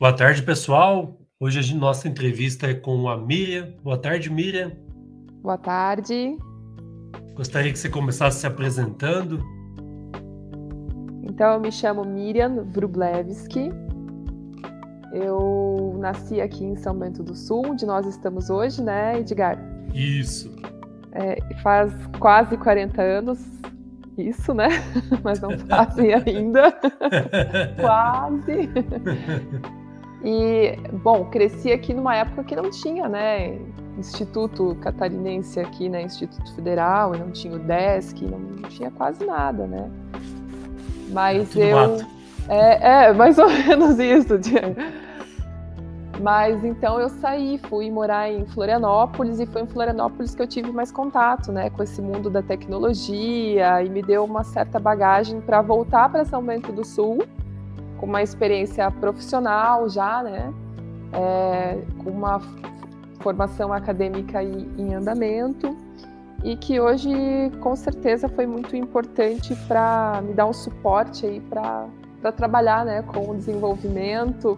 Boa tarde, pessoal. Hoje a nossa entrevista é com a Miriam. Boa tarde, Miriam. Boa tarde. Gostaria que você começasse se apresentando. Então, eu me chamo Miriam Wrublewski. Eu nasci aqui em São Bento do Sul, onde nós estamos hoje, né, Edgar? Isso. É, faz quase 40 anos isso, né? Mas não fazem ainda. quase. E, bom, cresci aqui numa época que não tinha, né? Instituto Catarinense aqui, né? Instituto Federal, e não tinha o DESC, não, não tinha quase nada, né? Mas é eu. Mato. É, é, mais ou menos isso. Mas então eu saí, fui morar em Florianópolis e foi em Florianópolis que eu tive mais contato, né, com esse mundo da tecnologia e me deu uma certa bagagem para voltar para São Bento do Sul com uma experiência profissional já, né, é, com uma formação acadêmica em andamento e que hoje com certeza foi muito importante para me dar um suporte aí para trabalhar, né, com o desenvolvimento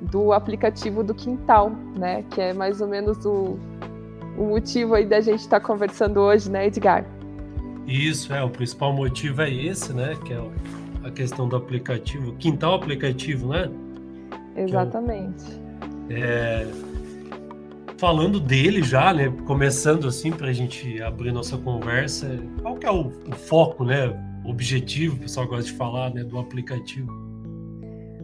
do aplicativo do Quintal, né? Que é mais ou menos o, o motivo aí da gente estar tá conversando hoje, né, Edgar? Isso, é, o principal motivo é esse, né? Que é a questão do aplicativo, Quintal Aplicativo, né? Exatamente. É, é, falando dele já, né? Começando assim para a gente abrir nossa conversa, qual que é o, o foco, né? O objetivo, o pessoal gosta de falar, né? Do aplicativo.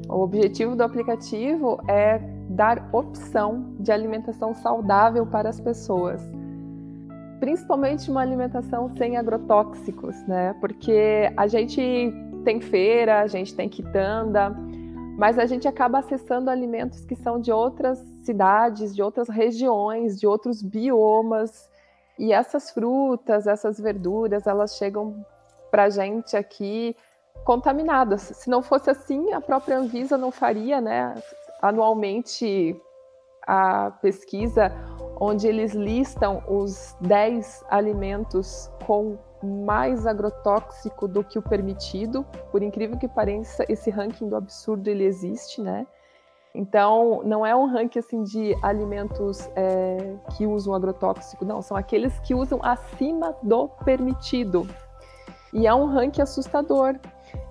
O objetivo do aplicativo é dar opção de alimentação saudável para as pessoas, principalmente uma alimentação sem agrotóxicos, né? Porque a gente tem feira, a gente tem quitanda, mas a gente acaba acessando alimentos que são de outras cidades, de outras regiões, de outros biomas. E essas frutas, essas verduras, elas chegam para a gente aqui contaminadas. Se não fosse assim, a própria Anvisa não faria, né, anualmente a pesquisa onde eles listam os 10 alimentos com mais agrotóxico do que o permitido. Por incrível que pareça, esse ranking do absurdo ele existe, né? Então, não é um ranking assim de alimentos é, que usam agrotóxico, não, são aqueles que usam acima do permitido. E é um ranking assustador,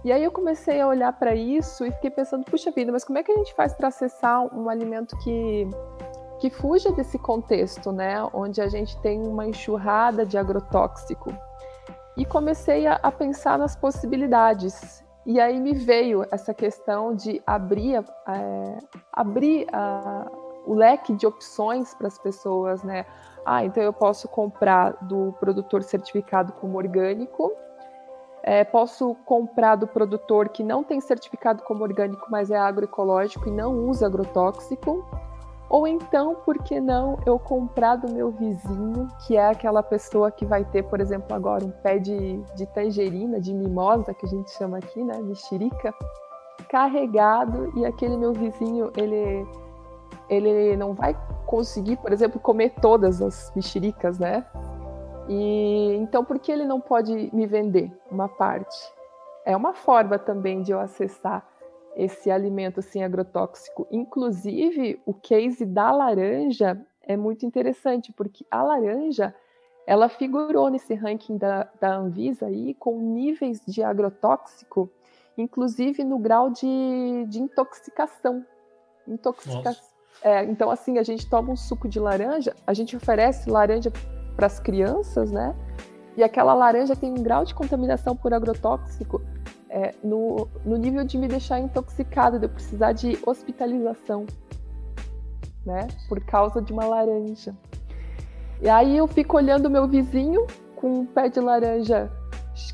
e aí eu comecei a olhar para isso e fiquei pensando, puxa vida, mas como é que a gente faz para acessar um alimento que que fuja desse contexto, né, onde a gente tem uma enxurrada de agrotóxico? E comecei a, a pensar nas possibilidades. E aí me veio essa questão de abrir, é, abrir a, o leque de opções para as pessoas, né? Ah, então eu posso comprar do produtor certificado como orgânico é, posso comprar do produtor que não tem certificado como orgânico, mas é agroecológico e não usa agrotóxico. Ou então, por que não eu comprar do meu vizinho, que é aquela pessoa que vai ter, por exemplo, agora um pé de, de tangerina, de mimosa, que a gente chama aqui, né, mexerica, carregado, e aquele meu vizinho, ele, ele não vai conseguir, por exemplo, comer todas as mexericas, né? E então por que ele não pode me vender uma parte? É uma forma também de eu acessar esse alimento sem agrotóxico. Inclusive, o case da laranja é muito interessante, porque a laranja ela figurou nesse ranking da, da Anvisa aí com níveis de agrotóxico, inclusive no grau de, de intoxicação. Intoxicação. É, então, assim, a gente toma um suco de laranja, a gente oferece laranja para as crianças, né? E aquela laranja tem um grau de contaminação por agrotóxico é, no, no nível de me deixar intoxicada, de eu precisar de hospitalização, né? Por causa de uma laranja. E aí eu fico olhando meu vizinho com um pé de laranja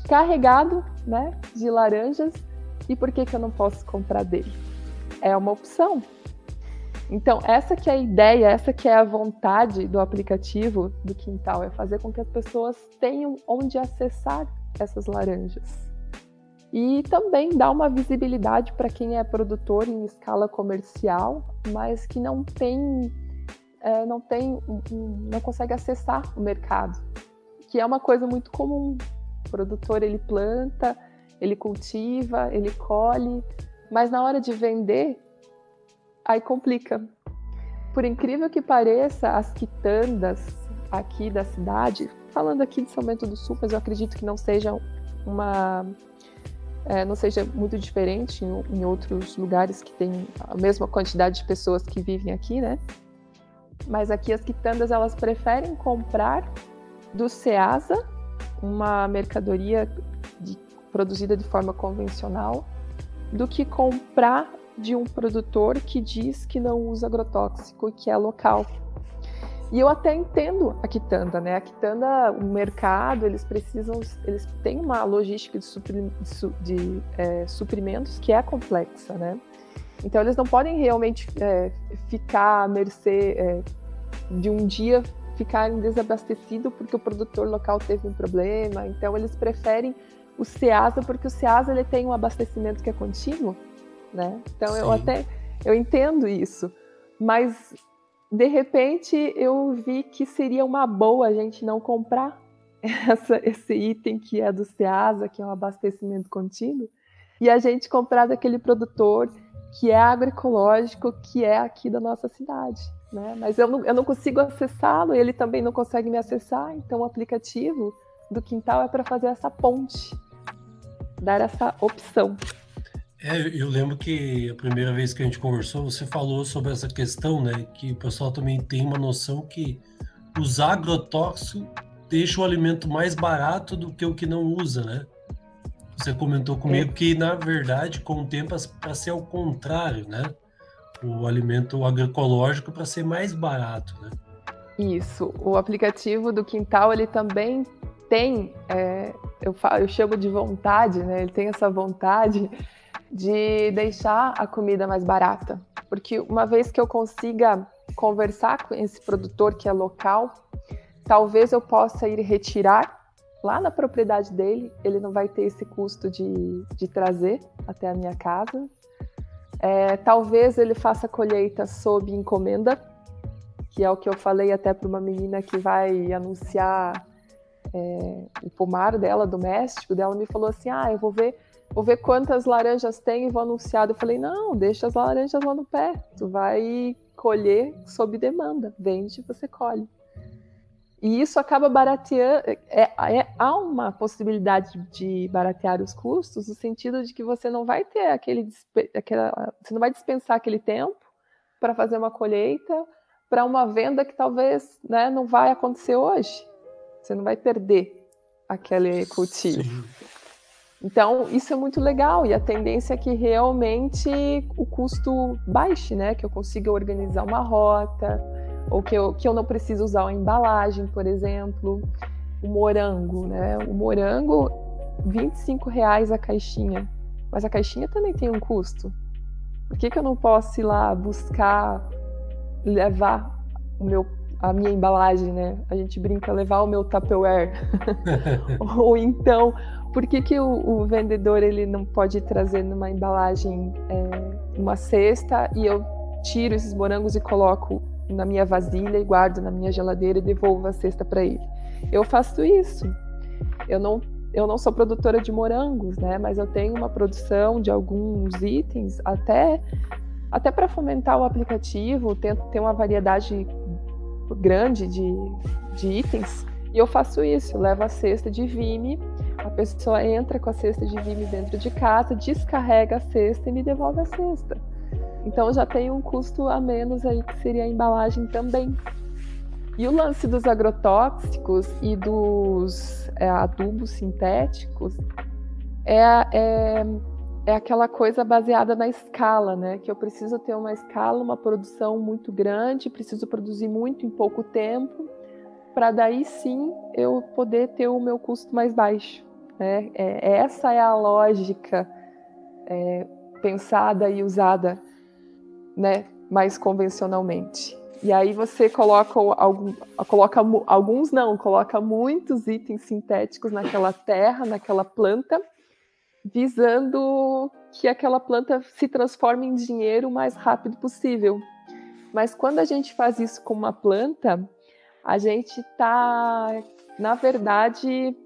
carregado, né? De laranjas. E por que, que eu não posso comprar dele? É uma opção, então, essa que é a ideia, essa que é a vontade do aplicativo do Quintal, é fazer com que as pessoas tenham onde acessar essas laranjas. E também dar uma visibilidade para quem é produtor em escala comercial, mas que não tem, é, não tem, não consegue acessar o mercado, que é uma coisa muito comum. O produtor ele planta, ele cultiva, ele colhe, mas na hora de vender aí complica. Por incrível que pareça, as quitandas aqui da cidade, falando aqui de São Bento do Sul, mas eu acredito que não seja uma é, não seja muito diferente em, em, outros lugares que tem a mesma quantidade de pessoas que vivem aqui, né? Mas aqui as quitandas elas preferem comprar do Ceasa uma mercadoria de, produzida de forma convencional do que comprar de um produtor que diz que não usa agrotóxico e que é local. E eu até entendo a quitanda, né? A quitanda, o mercado, eles precisam, eles têm uma logística de, supri, de, de é, suprimentos que é complexa, né? Então eles não podem realmente é, ficar à mercê é, de um dia ficarem desabastecidos porque o produtor local teve um problema. Então eles preferem o Ceasa porque o Ceasa ele tem um abastecimento que é contínuo, né? Então Sim. eu até eu entendo isso, mas de repente eu vi que seria uma boa a gente não comprar essa, esse item que é do Ceasa, que é um abastecimento contínuo, e a gente comprar daquele produtor que é agroecológico, que é aqui da nossa cidade. Né? Mas eu não, eu não consigo acessá-lo, ele também não consegue me acessar, então o aplicativo do quintal é para fazer essa ponte, dar essa opção. É, eu lembro que a primeira vez que a gente conversou, você falou sobre essa questão, né? Que o pessoal também tem uma noção que os agrotóxicos deixam o alimento mais barato do que o que não usa, né? Você comentou comigo é. que, na verdade, com o tempo, para ser ao contrário, né? O alimento agroecológico para ser mais barato, né? Isso. O aplicativo do Quintal, ele também tem, é, eu, falo, eu chamo de vontade, né? Ele tem essa vontade de deixar a comida mais barata. Porque uma vez que eu consiga conversar com esse produtor que é local, talvez eu possa ir retirar lá na propriedade dele, ele não vai ter esse custo de, de trazer até a minha casa. É, talvez ele faça colheita sob encomenda, que é o que eu falei até para uma menina que vai anunciar é, o pomar dela, doméstico, dela me falou assim, ah, eu vou ver vou ver quantas laranjas tem e vou anunciar. Eu falei, não, deixa as laranjas lá no pé. Tu vai colher sob demanda. Vende, você colhe. E isso acaba barateando. É, é, há uma possibilidade de baratear os custos, no sentido de que você não vai ter aquele. Aquela, você não vai dispensar aquele tempo para fazer uma colheita para uma venda que talvez né, não vai acontecer hoje. Você não vai perder aquele cultivo. Sim. Então, isso é muito legal e a tendência é que realmente o custo baixe, né? Que eu consiga organizar uma rota, ou que eu, que eu não preciso usar uma embalagem, por exemplo. O morango, né? O morango, 25 reais a caixinha. Mas a caixinha também tem um custo. Por que, que eu não posso ir lá buscar, levar o meu, a minha embalagem, né? A gente brinca, levar o meu Tupperware. ou então por que, que o, o, vendedor ele não pode trazer numa embalagem é, uma cesta e eu tiro esses morangos e coloco na minha vasilha e guardo na minha geladeira e devolvo a cesta para ele? Eu faço isso. Eu não eu não sou produtora de morangos, né? Mas eu tenho uma produção de alguns itens, até até para fomentar o aplicativo, tento ter uma variedade grande de, de itens. E eu faço isso, levo a cesta de Vime a pessoa entra com a cesta de vime dentro de casa, descarrega a cesta e me devolve a cesta. Então já tem um custo a menos aí que seria a embalagem também. E o lance dos agrotóxicos e dos é, adubos sintéticos é, é, é aquela coisa baseada na escala, né? Que eu preciso ter uma escala, uma produção muito grande, preciso produzir muito em pouco tempo, para daí sim eu poder ter o meu custo mais baixo. Né? É, essa é a lógica é, pensada e usada né, mais convencionalmente. E aí você coloca, algum, coloca alguns não, coloca muitos itens sintéticos naquela terra, naquela planta, visando que aquela planta se transforme em dinheiro o mais rápido possível. Mas quando a gente faz isso com uma planta, a gente está, na verdade,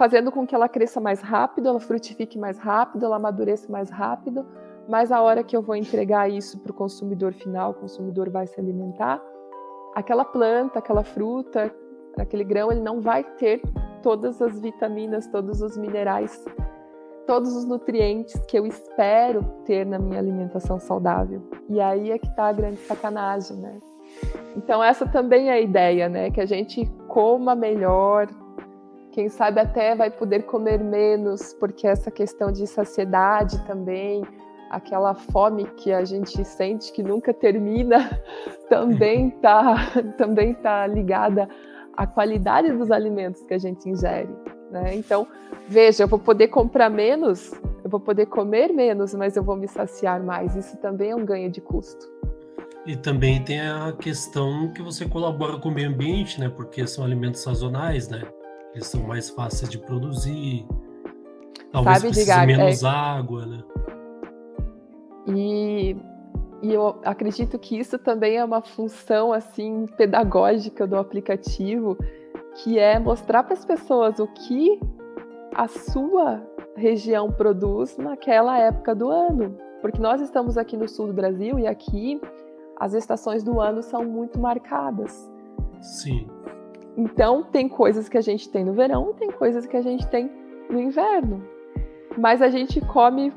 fazendo com que ela cresça mais rápido, ela frutifique mais rápido, ela amadureça mais rápido, mas a hora que eu vou entregar isso para o consumidor final, o consumidor vai se alimentar, aquela planta, aquela fruta, aquele grão, ele não vai ter todas as vitaminas, todos os minerais, todos os nutrientes que eu espero ter na minha alimentação saudável. E aí é que está a grande sacanagem, né? Então essa também é a ideia, né? Que a gente coma melhor, quem sabe até vai poder comer menos, porque essa questão de saciedade também, aquela fome que a gente sente que nunca termina, também tá, também tá ligada à qualidade dos alimentos que a gente ingere. Né? Então, veja, eu vou poder comprar menos, eu vou poder comer menos, mas eu vou me saciar mais. Isso também é um ganho de custo. E também tem a questão que você colabora com o meio ambiente, né? Porque são alimentos sazonais, né? Eles são mais fáceis de produzir. Talvez Sabe, precise Edgar, menos é... água, né? E, e eu acredito que isso também é uma função assim pedagógica do aplicativo, que é mostrar para as pessoas o que a sua região produz naquela época do ano. Porque nós estamos aqui no sul do Brasil e aqui as estações do ano são muito marcadas. Sim. Então, tem coisas que a gente tem no verão, tem coisas que a gente tem no inverno. Mas a gente come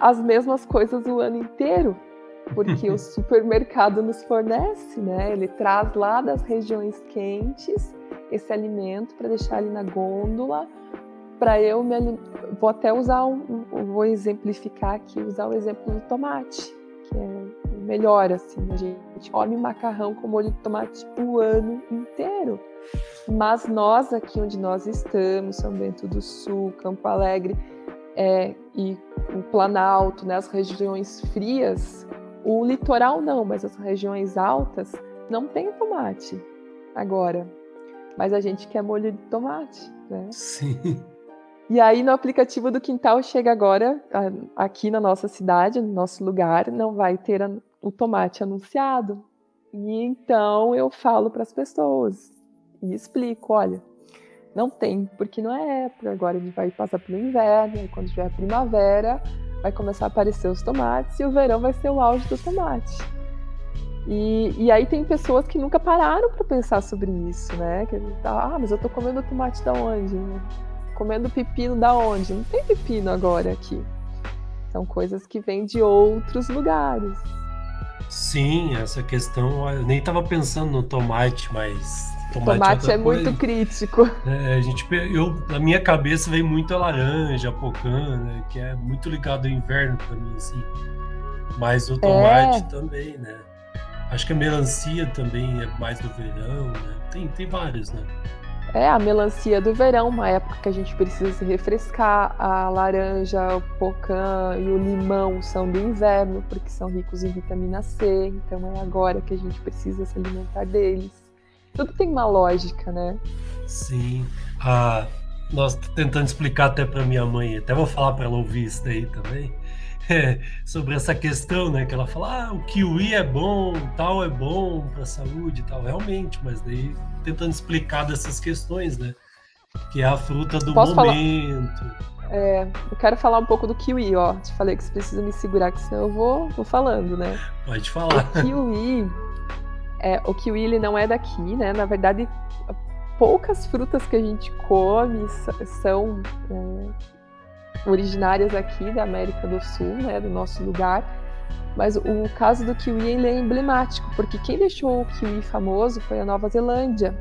as mesmas coisas o ano inteiro, porque o supermercado nos fornece, né? Ele traz lá das regiões quentes esse alimento para deixar ali na gôndola, para eu me vou até usar um, vou exemplificar aqui, usar o exemplo do tomate, que é melhor assim, a gente come macarrão com molho de tomate o ano inteiro. Mas nós aqui onde nós estamos, São Bento do Sul, Campo Alegre, é, e o Planalto, né, as regiões frias, o litoral não, mas as regiões altas não tem tomate agora. Mas a gente quer molho de tomate, né? Sim. E aí no aplicativo do Quintal chega agora, aqui na nossa cidade, no nosso lugar, não vai ter o tomate anunciado. E então eu falo para as pessoas e explico, olha, não tem, porque não é época. Agora gente vai passar pelo inverno, e quando tiver primavera, vai começar a aparecer os tomates, e o verão vai ser o auge do tomate. E, e aí tem pessoas que nunca pararam para pensar sobre isso, né? Que ah, mas eu tô comendo tomate da onde? Comendo pepino da onde? Não tem pepino agora aqui. São coisas que vêm de outros lugares. Sim, essa questão, eu nem estava pensando no tomate, mas Tomate, tomate é, é muito crítico. É, a gente, eu, na minha cabeça vem muito a laranja, a pocã, né, que é muito ligado ao inverno para mim, assim. Mas o tomate é. também, né? Acho que a melancia também é mais do verão, né? Tem, tem vários, né? É, a melancia do verão, uma época que a gente precisa se refrescar. A laranja, o pocã e o limão são do inverno, porque são ricos em vitamina C. Então é agora que a gente precisa se alimentar deles. Tudo tem uma lógica, né? Sim. Ah, nós tentando explicar até para minha mãe, até vou falar para ela ouvir isso daí também, é, sobre essa questão, né? Que ela fala, ah, o kiwi é bom, tal é bom para a saúde e tal. Realmente, mas daí tentando explicar dessas questões, né? Que é a fruta do Posso momento. Falar? É, eu quero falar um pouco do kiwi, ó. Te falei que você precisa me segurar, que senão eu vou, vou falando, né? Pode falar. O kiwi, é, o kiwi ele não é daqui, né? Na verdade, poucas frutas que a gente come são é, originárias aqui da América do Sul, né? Do nosso lugar. Mas o caso do kiwi ele é emblemático, porque quem deixou o kiwi famoso foi a Nova Zelândia.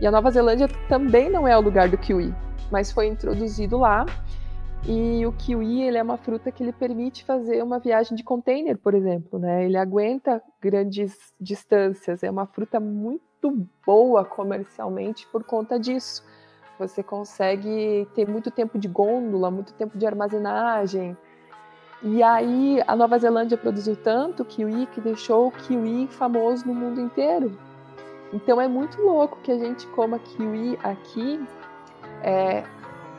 E a Nova Zelândia também não é o lugar do kiwi, mas foi introduzido lá e o kiwi, ele é uma fruta que ele permite fazer uma viagem de container, por exemplo, né? Ele aguenta grandes distâncias. É uma fruta muito boa comercialmente por conta disso. Você consegue ter muito tempo de gôndola, muito tempo de armazenagem. E aí a Nova Zelândia produziu tanto kiwi que deixou o kiwi famoso no mundo inteiro. Então é muito louco que a gente coma kiwi aqui é,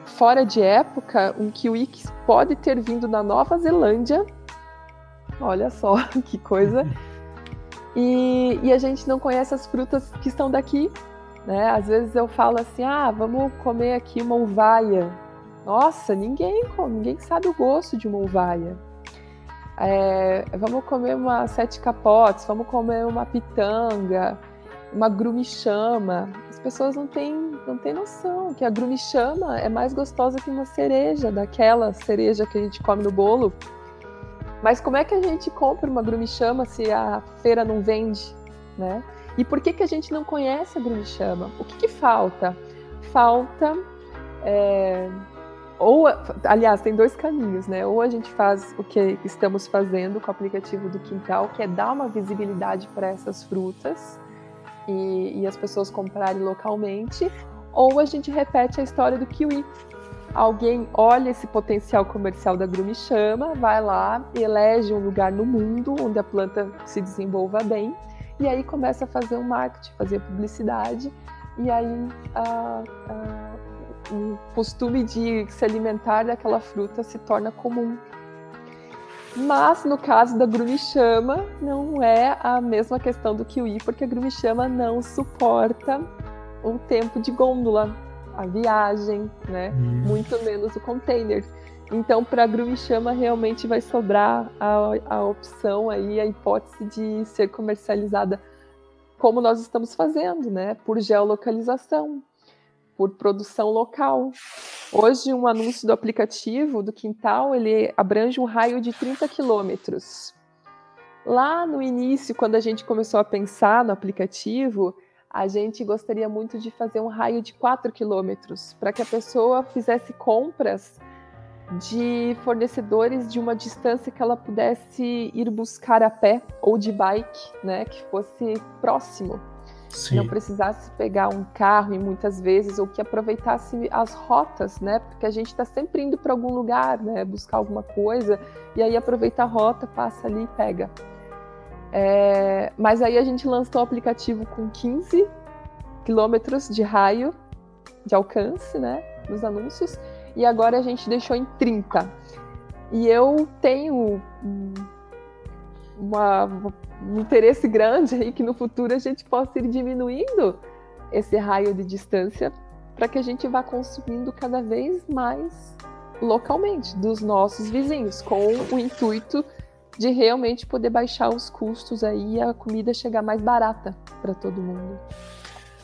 fora de época, um kiwi que pode ter vindo da Nova Zelândia. Olha só que coisa. E, e, a gente não conhece as frutas que estão daqui. Né? Às vezes eu falo assim: ah, vamos comer aqui uma uvaia. Nossa, ninguém come, ninguém sabe o gosto de uma uvaia. é, vamos comer uma sete capotes, vamos comer uma pitanga, uma grumichama. As pessoas não têm, não têm noção que a grumichama é mais gostosa que uma cereja, daquela cereja que a gente come no bolo. Mas como é que a gente compra uma grumichama se a feira não vende, né? E por que, que a gente não conhece a grumichama? O que, que falta? Falta é, ou, aliás, tem dois caminhos, né? Ou a gente faz o que estamos fazendo com o aplicativo do Quintal, que é dar uma visibilidade para essas frutas e, e, as pessoas comprarem localmente, ou a gente repete a história do kiwi. Alguém olha esse potencial comercial da grumichama, vai lá, elege um lugar no mundo onde a planta se desenvolva bem, e aí começa a fazer um marketing, fazer publicidade, e aí a, a o costume de se alimentar daquela fruta se torna comum. Mas no caso da grumichama, não é a mesma questão do kiwi, porque a grumichama não suporta o tempo de gôndola, a viagem, né? Hum. Muito menos o container. Então, para a grumichama realmente vai sobrar a, a opção aí, a hipótese de ser comercializada como nós estamos fazendo, né? Por geolocalização por produção local. Hoje, um anúncio do aplicativo do Quintal, ele abrange um raio de 30 quilômetros. Lá no início, quando a gente começou a pensar no aplicativo, a gente gostaria muito de fazer um raio de 4 quilômetros, para que a pessoa fizesse compras de fornecedores de uma distância que ela pudesse ir buscar a pé ou de bike, né, que fosse próximo. Sim. não precisasse pegar um carro e muitas vezes ou que aproveitasse as rotas, né? Porque a gente está sempre indo para algum lugar, né? Buscar alguma coisa e aí aproveita a rota, passa ali e pega. É, mas aí a gente lançou o aplicativo com 15 quilômetros de raio de alcance, né? Nos anúncios e agora a gente deixou em 30. E eu tenho uma, um interesse grande aí que no futuro a gente possa ir diminuindo esse raio de distância para que a gente vá consumindo cada vez mais localmente dos nossos vizinhos, com o intuito de realmente poder baixar os custos aí e a comida chegar mais barata para todo mundo.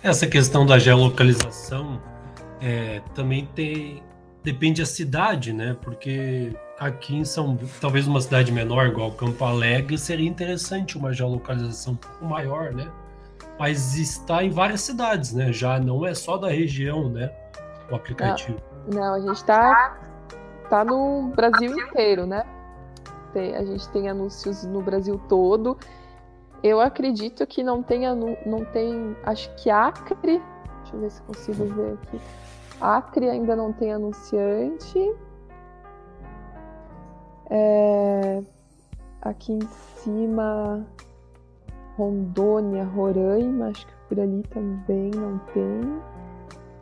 Essa questão da geolocalização é, também tem depende da cidade, né? Porque aqui em São talvez uma cidade menor, igual Campo Alegre, seria interessante uma geolocalização um pouco maior, né? Mas está em várias cidades, né? Já não é só da região, né? O aplicativo. Não, não a gente está tá no Brasil inteiro, né? Tem, a gente tem anúncios no Brasil todo. Eu acredito que não tem, não tem, acho que Acre, deixa eu ver se consigo ver aqui. Acre ainda não tem anunciante. É, aqui em cima, Rondônia, Roraima, acho que por ali também não tem.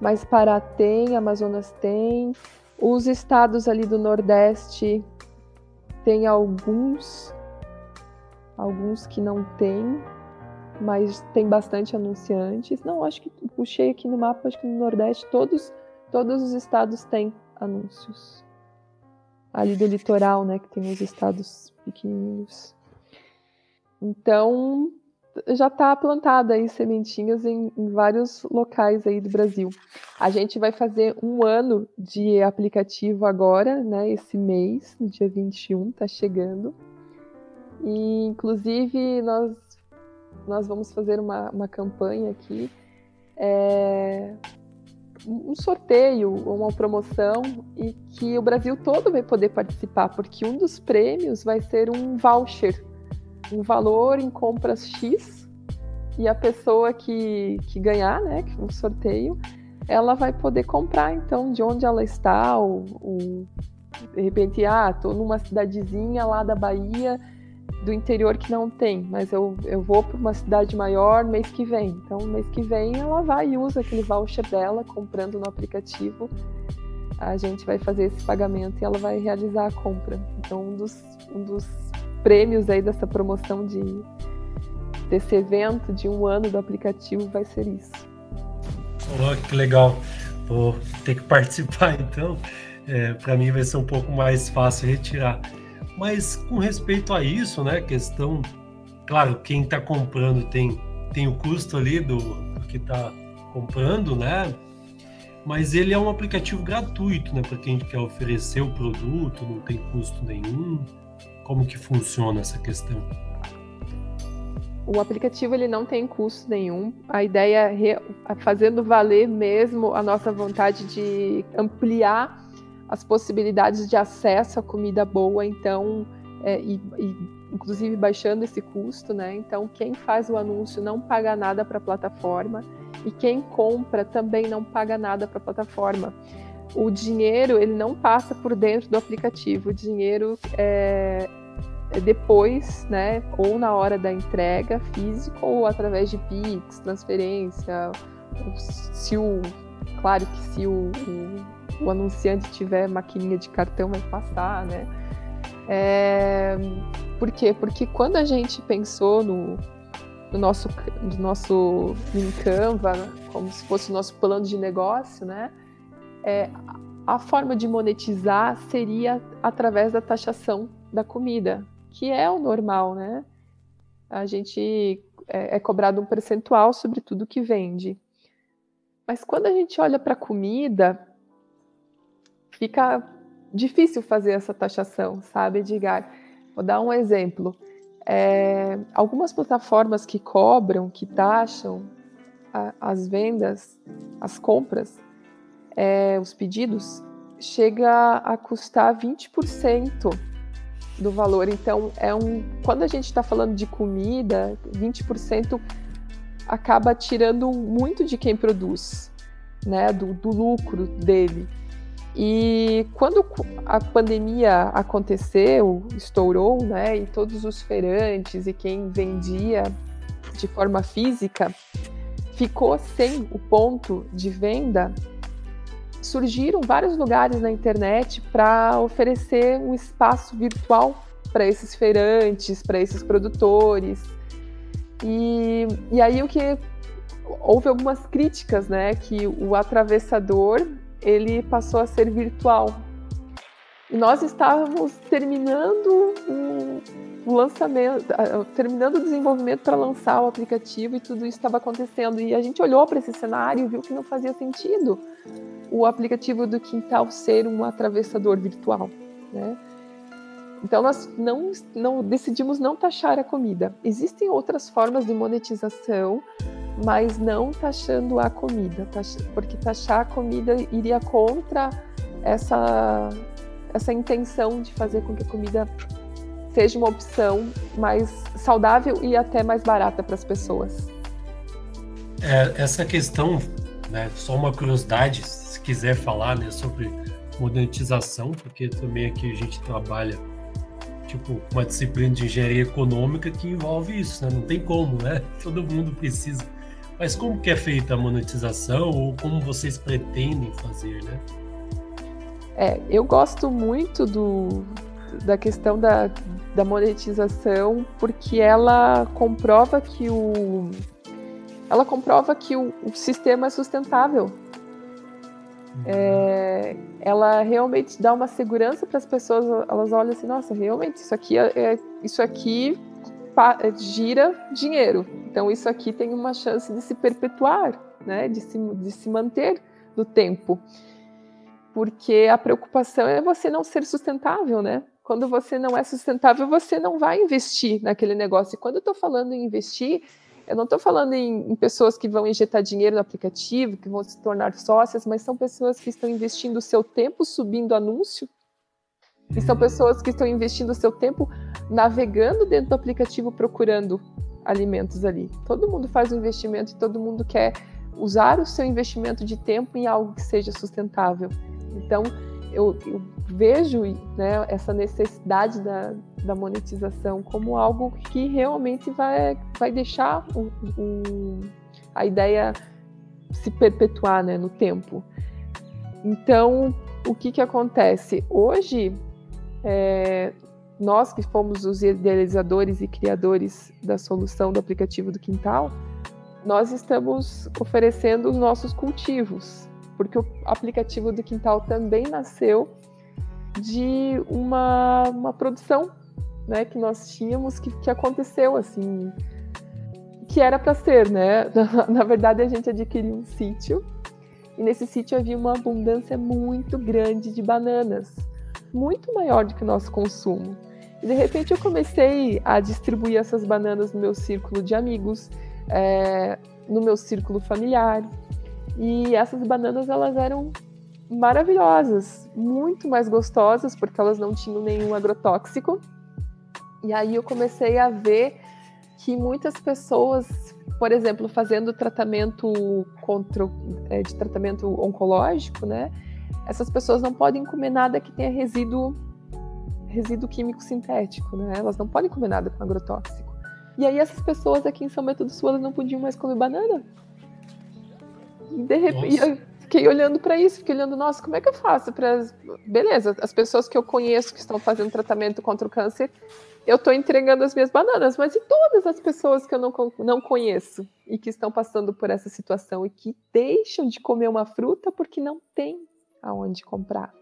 Mas Pará tem, Amazonas tem. Os estados ali do Nordeste tem alguns, alguns que não tem, mas tem bastante anunciantes. Não, acho que puxei aqui no mapa, acho que no Nordeste todos, todos os estados têm anúncios ali do litoral, né, que tem os estados pequenininhos. Então, já está plantada aí sementinhas em, em, vários locais aí do Brasil. A gente vai fazer um ano de aplicativo agora, né, esse mês, no dia 21, está chegando. E, inclusive, nós, nós vamos fazer uma, uma campanha aqui é, um sorteio ou uma promoção e que o Brasil todo vai poder participar, porque um dos prêmios vai ser um voucher, um valor em compras X, e a pessoa que, que ganhar, né, que um sorteio, ela vai poder comprar, então, de onde ela está, ou, ou de repente, ah, tô numa cidadezinha lá da Bahia, do interior que não tem, mas eu, eu vou para uma cidade maior mês que vem. Então, mês que vem ela vai e usa aquele voucher dela, comprando no aplicativo. A gente vai fazer esse pagamento e ela vai realizar a compra. Então, um dos, um dos prêmios aí dessa promoção de desse evento de um ano do aplicativo vai ser isso. Oh, que legal! Vou ter que participar então. É, para mim vai ser um pouco mais fácil retirar. Mas com respeito a isso, né, questão, claro, quem está comprando tem, tem o custo ali do, do que está comprando, né? Mas ele é um aplicativo gratuito, né, para quem quer oferecer o produto, não tem custo nenhum. Como que funciona essa questão? O aplicativo ele não tem custo nenhum. A ideia é fazendo valer mesmo a nossa vontade de ampliar as possibilidades de acesso à comida boa, então, é, e, e, inclusive baixando esse custo, né? Então, quem faz o anúncio não paga nada para a plataforma e quem compra também não paga nada para a plataforma. O dinheiro ele não passa por dentro do aplicativo. O dinheiro é, é depois, né, ou na hora da entrega física ou através de Pix, transferência, se o, claro que se o, o, o anunciante tiver maquininha de cartão vai passar, né? É, por quê? Porque quando a gente pensou no, no nosso, no nosso em Canva, né, como se fosse o nosso plano de negócio, né? É, a forma de monetizar seria através da taxação da comida, que é o normal, né? A gente é, é cobrado um percentual sobre tudo que vende. Mas quando a gente olha para a comida, fica difícil fazer essa taxação, sabe, Edgar? Vou dar um exemplo. É, algumas plataformas que cobram, que taxam a, as vendas, as compras, é, os pedidos, chega a custar 20% do valor. Então, é um, quando a gente está falando de comida, 20% acaba tirando muito de quem produz, né, do, do lucro dele. E quando a pandemia aconteceu, estourou, né, e todos os feirantes e quem vendia de forma física ficou sem o ponto de venda, surgiram vários lugares na internet para oferecer um espaço virtual para esses feirantes, para esses produtores. E, e aí o que houve algumas críticas, né, que o atravessador ele passou a ser virtual. E nós estávamos terminando o lançamento, terminando o desenvolvimento para lançar o aplicativo e tudo isso estava acontecendo. E a gente olhou para esse cenário e viu que não fazia sentido o aplicativo do Quintal ser um atravessador virtual, né? Então nós não, não decidimos não taxar a comida. Existem outras formas de monetização, mas não taxando a comida, porque taxar a comida iria contra essa essa intenção de fazer com que a comida seja uma opção mais saudável e até mais barata para as pessoas. É, essa questão, né, só uma curiosidade, quiser falar né, sobre monetização, porque também aqui a gente trabalha tipo uma disciplina de engenharia econômica que envolve isso, né? Não tem como, né? Todo mundo precisa. Mas como que é feita a monetização ou como vocês pretendem fazer, né? É, eu gosto muito do, da questão da, da monetização porque ela comprova que o ela comprova que o, o sistema é sustentável é, ela realmente dá uma segurança para as pessoas. Elas olham assim, nossa, realmente isso aqui é, é isso aqui gira dinheiro. Então isso aqui tem uma chance de se perpetuar, né? De se, de se manter no tempo. Porque a preocupação é você não ser sustentável, né? Quando você não é sustentável, você não vai investir naquele negócio. E quando eu estou falando em investir, eu não estou falando em, em, pessoas que vão injetar dinheiro no aplicativo, que vão se tornar sócias, mas são pessoas que estão investindo o seu tempo subindo anúncio, e são pessoas que estão investindo seu tempo navegando dentro do aplicativo procurando alimentos ali. Todo mundo faz um investimento e todo mundo quer usar o seu investimento de tempo em algo que seja sustentável. Então, eu, eu vejo né, essa necessidade da, da monetização como algo que realmente vai, vai deixar o, o, a ideia se perpetuar né, no tempo. Então, o que, que acontece? Hoje, é, nós que fomos os idealizadores e criadores da solução do aplicativo do Quintal, nós estamos oferecendo os nossos cultivos, porque o aplicativo do Quintal também nasceu de uma, uma produção né, que nós tínhamos que, que aconteceu assim, que era para ser, né? Na, na verdade, a gente adquiriu um sítio e nesse sítio havia uma abundância muito grande de bananas, muito maior do que o nosso consumo. E de repente eu comecei a distribuir essas bananas no meu círculo de amigos, é, no meu círculo familiar. E essas bananas elas eram maravilhosas, muito mais gostosas porque elas não tinham nenhum agrotóxico. E aí eu comecei a ver que muitas pessoas, por exemplo, fazendo tratamento contra é, de tratamento oncológico, né? Essas pessoas não podem comer nada que tenha resíduo resíduo químico sintético, né? Elas não podem comer nada com agrotóxico. E aí essas pessoas aqui em São Bento do Sul, elas não podiam mais comer banana. E de repente, eu fiquei olhando para isso, fiquei olhando, nossa, como é que eu faço para beleza, as pessoas que eu conheço que estão fazendo tratamento contra o câncer, eu estou entregando as minhas bananas, mas e todas as pessoas que eu não, não conheço e que estão passando por essa situação e que deixam de comer uma fruta porque não tem aonde comprar?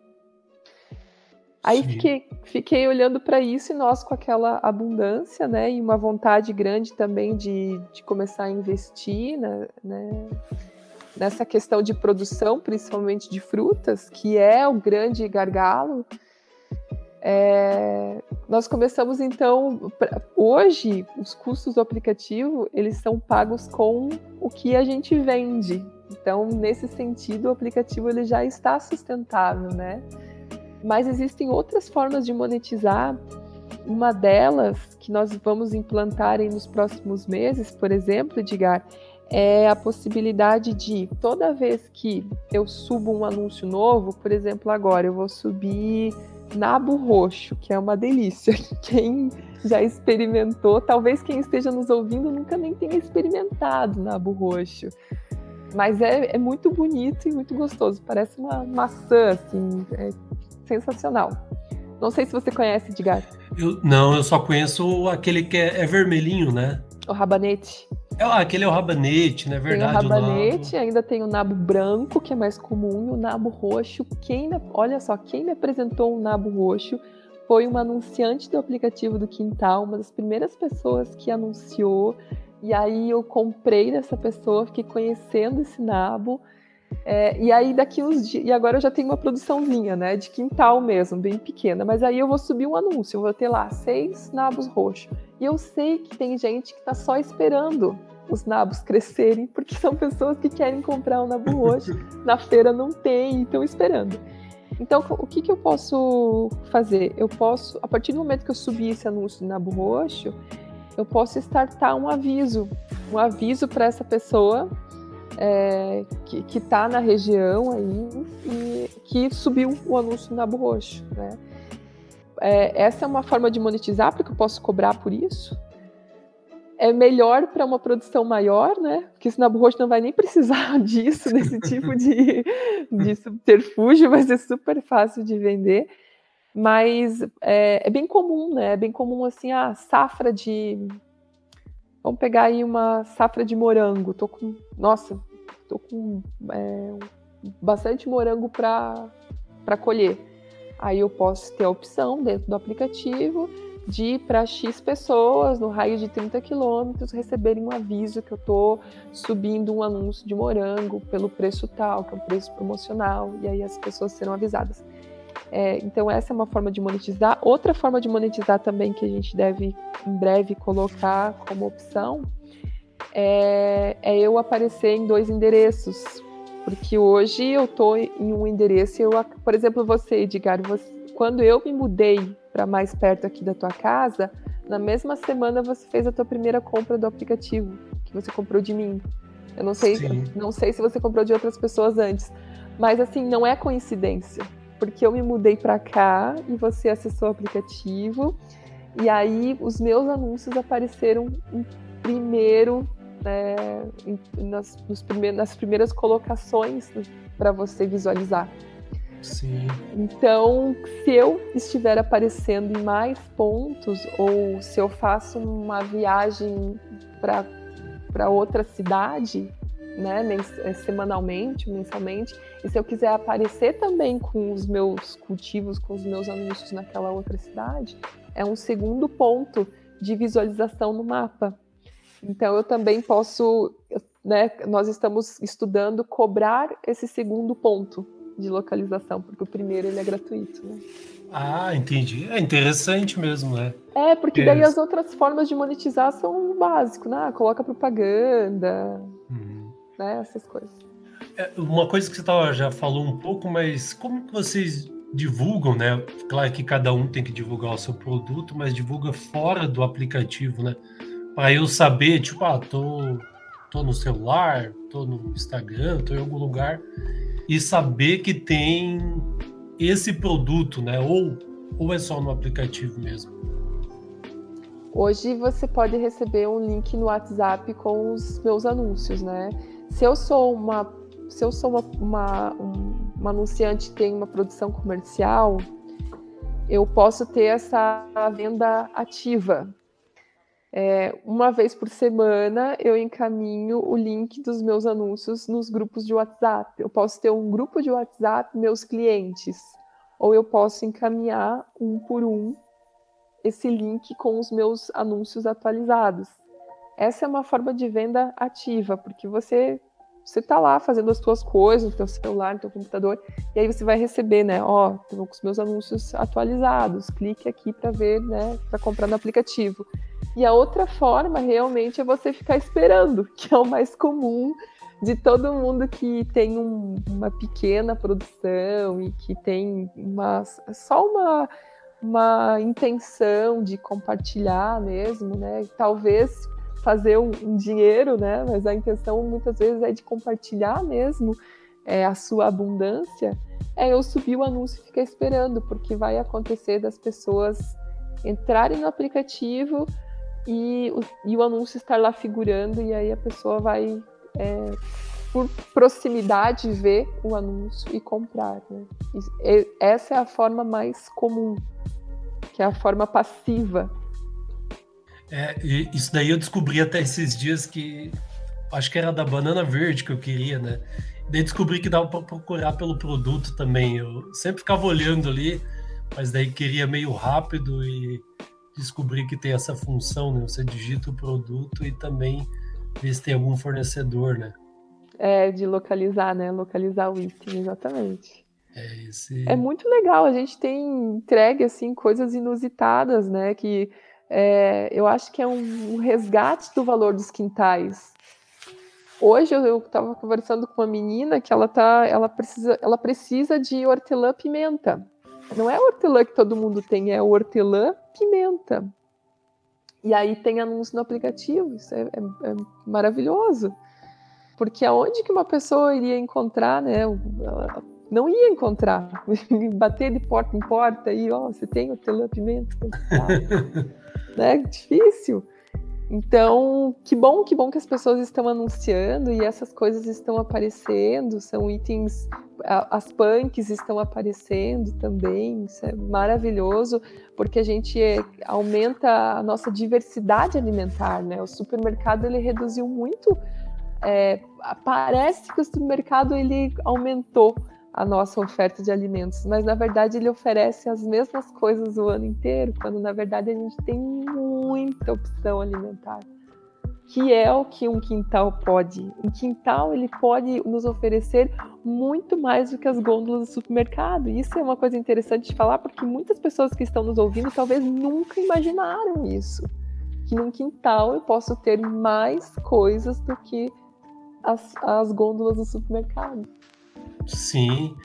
Aí fiquei, fiquei olhando para isso e nós com aquela abundância, né, e uma vontade grande também de, de começar a investir, né, né, nessa questão de produção, principalmente de frutas, que é o grande gargalo. É, nós começamos então, pra, hoje os custos do aplicativo eles são pagos com o que a gente vende. Então, nesse sentido, o aplicativo ele já está sustentável, né? Mas existem outras formas de monetizar. Uma delas, que nós vamos implantar nos próximos meses, por exemplo, Edgar, é a possibilidade de toda vez que eu subo um anúncio novo, por exemplo, agora eu vou subir nabo roxo, que é uma delícia. Quem já experimentou, talvez quem esteja nos ouvindo nunca nem tenha experimentado nabo roxo. Mas é, é muito bonito e muito gostoso. Parece uma maçã, assim. É sensacional. Não sei se você conhece, Edgar. Eu, não, eu só conheço aquele que é, é vermelhinho, né? O rabanete. É, aquele é o rabanete, né? Verdade. Tem o rabanete, o ainda tem o nabo branco, que é mais comum, e o nabo roxo. Quem me, olha só, quem me apresentou o nabo roxo foi uma anunciante do aplicativo do Quintal, uma das primeiras pessoas que anunciou. E aí eu comprei dessa pessoa, fiquei conhecendo esse nabo. É, e aí daqui uns dias, e agora eu já tenho uma produçãozinha, né, de quintal mesmo, bem pequena, mas aí eu vou subir um anúncio, eu vou ter lá seis nabos roxos. E eu sei que tem gente que está só esperando os nabos crescerem, porque são pessoas que querem comprar um nabo roxo, na feira não tem, e estão esperando. Então, o que, que eu posso fazer? Eu posso, a partir do momento que eu subir esse anúncio de nabo roxo, eu posso startar um aviso, um aviso para essa pessoa é, que está na região aí e que subiu o anúncio Nabo Roxo. Né? É, essa é uma forma de monetizar, porque eu posso cobrar por isso. É melhor para uma produção maior, né? Porque esse Nabo Roxo não vai nem precisar disso, desse tipo de, de subterfúgio, vai ser super fácil de vender. Mas é, é bem comum, né? É bem comum assim a safra de Vamos pegar aí uma safra de morango. Tô com, nossa, tô com é, bastante morango para colher. Aí eu posso ter a opção dentro do aplicativo de para X pessoas no raio de 30 quilômetros receberem um aviso que eu estou subindo um anúncio de morango pelo preço tal, que é um preço promocional, e aí as pessoas serão avisadas. É, então, essa é uma forma de monetizar. Outra forma de monetizar também que a gente deve em breve colocar como opção é, é eu aparecer em dois endereços. Porque hoje eu estou em um endereço, eu, por exemplo, você, Edgar, você, quando eu me mudei para mais perto aqui da tua casa, na mesma semana você fez a tua primeira compra do aplicativo que você comprou de mim. Eu não sei, não sei se você comprou de outras pessoas antes, mas assim não é coincidência porque eu me mudei para cá e você acessou o aplicativo. E aí os meus anúncios apareceram em primeiro, né, em, nas, primeiros, nas primeiras colocações para você visualizar. Sim. Então, se eu estiver aparecendo em mais pontos, ou se eu faço uma viagem para outra cidade, né, é, semanalmente, mensalmente, e se eu quiser aparecer também com os meus cultivos, com os meus anúncios naquela outra cidade, é um segundo ponto de visualização no mapa. Então eu também posso, né, nós estamos estudando cobrar esse segundo ponto de localização, porque o primeiro ele é gratuito, né? Ah, entendi. É interessante mesmo, né? É, porque daí as outras formas de monetizar são o básico, né? Coloca propaganda, uhum. Né? Essas coisas. É, uma coisa que você tava, já falou um pouco, mas como que vocês divulgam, né? Claro que cada um tem que divulgar o seu produto, mas divulga fora do aplicativo, né? Para eu saber, tipo, ah, tô, tô no celular, tô no Instagram, tô em algum lugar, e saber que tem esse produto, né? Ou, ou é só no aplicativo mesmo? Hoje você pode receber um link no WhatsApp com os meus anúncios, né? Se eu sou uma, se eu sou uma, uma, um, uma anunciante tem uma produção comercial, eu posso ter essa venda ativa. É, uma vez por semana eu encaminho o link dos meus anúncios nos grupos de WhatsApp. Eu posso ter um grupo de WhatsApp, meus clientes, ou eu posso encaminhar um por um esse link com os meus anúncios atualizados. Essa é uma forma de venda ativa, porque você você está lá fazendo as suas coisas no teu celular, no teu computador, e aí você vai receber, né? Ó, oh, com os meus anúncios atualizados, clique aqui para ver, né? Para comprar no aplicativo. E a outra forma realmente é você ficar esperando, que é o mais comum de todo mundo que tem um, uma pequena produção e que tem uma, só uma, uma intenção de compartilhar mesmo, né? Talvez fazer um, dinheiro, né? Mas a intenção muitas vezes é de compartilhar mesmo é, a sua abundância. É eu subir o anúncio e ficar esperando, porque vai acontecer das pessoas entrarem no aplicativo, e o, e o anúncio estar lá figurando, e aí a pessoa vai, é, por proximidade, ver o anúncio e comprar. Né? E, essa é a forma mais comum, que é a forma passiva. É, isso daí eu descobri até esses dias que acho que era da banana verde que eu queria, né? Daí descobri que dava para procurar pelo produto também. Eu sempre ficava olhando ali, mas daí queria meio rápido e descobrir que tem essa função, né? Você digita o produto e também vê se tem algum fornecedor, né? É, de localizar, né? Localizar o item, exatamente. É, esse... é muito legal, a gente tem entregue, assim, coisas inusitadas, né? Que é, eu acho que é um, um, resgate do valor dos quintais. Hoje eu estava conversando com uma menina que ela tá, ela precisa, ela precisa de hortelã-pimenta. Não é hortelã que todo mundo tem, é hortelã pimenta. E aí tem anúncio no aplicativo, isso é, é, é maravilhoso. Porque aonde que uma pessoa iria encontrar, né? Ela não ia encontrar. Bater de porta em porta aí, ó, você tem hortelã pimenta? né? Difícil. Então, que bom, que bom que as pessoas estão anunciando e essas coisas estão aparecendo, são itens, as punks estão aparecendo também, isso é maravilhoso, porque a gente aumenta a nossa diversidade alimentar, né? O supermercado ele reduziu muito, é, parece que o supermercado ele aumentou a nossa oferta de alimentos, mas na verdade ele oferece as mesmas coisas o ano inteiro, quando na verdade a gente tem muita opção alimentar, que é o que um quintal pode. Um quintal ele pode nos oferecer muito mais do que as gôndolas do supermercado. Isso é uma coisa interessante de falar, porque muitas pessoas que estão nos ouvindo talvez nunca imaginaram isso. Que num quintal eu posso ter mais coisas do que as, as gôndolas do supermercado. Sim.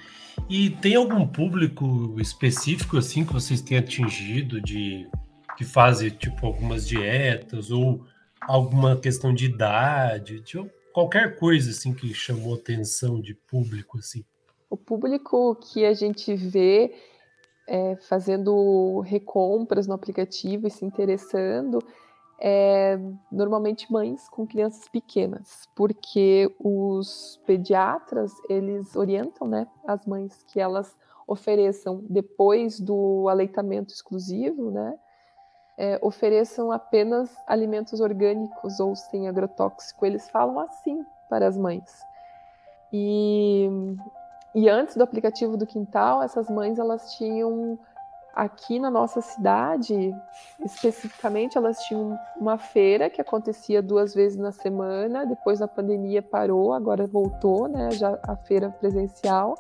E tem algum público específico assim que vocês têm atingido de que fazem tipo algumas dietas ou alguma questão de idade, tipo, qualquer coisa assim que chamou atenção de público assim? O público que a gente vê é, fazendo recompras no aplicativo e se interessando é, normalmente mães com crianças pequenas, porque os pediatras eles orientam, né, as mães que elas ofereçam depois do aleitamento exclusivo, né, é, ofereçam apenas alimentos orgânicos ou sem agrotóxico. Eles falam assim para as mães. E, e antes do aplicativo do quintal, essas mães elas tinham aqui na nossa cidade, especificamente, elas tinham uma feira que acontecia duas vezes na semana. Depois da pandemia parou, agora voltou, né? Já a feira presencial.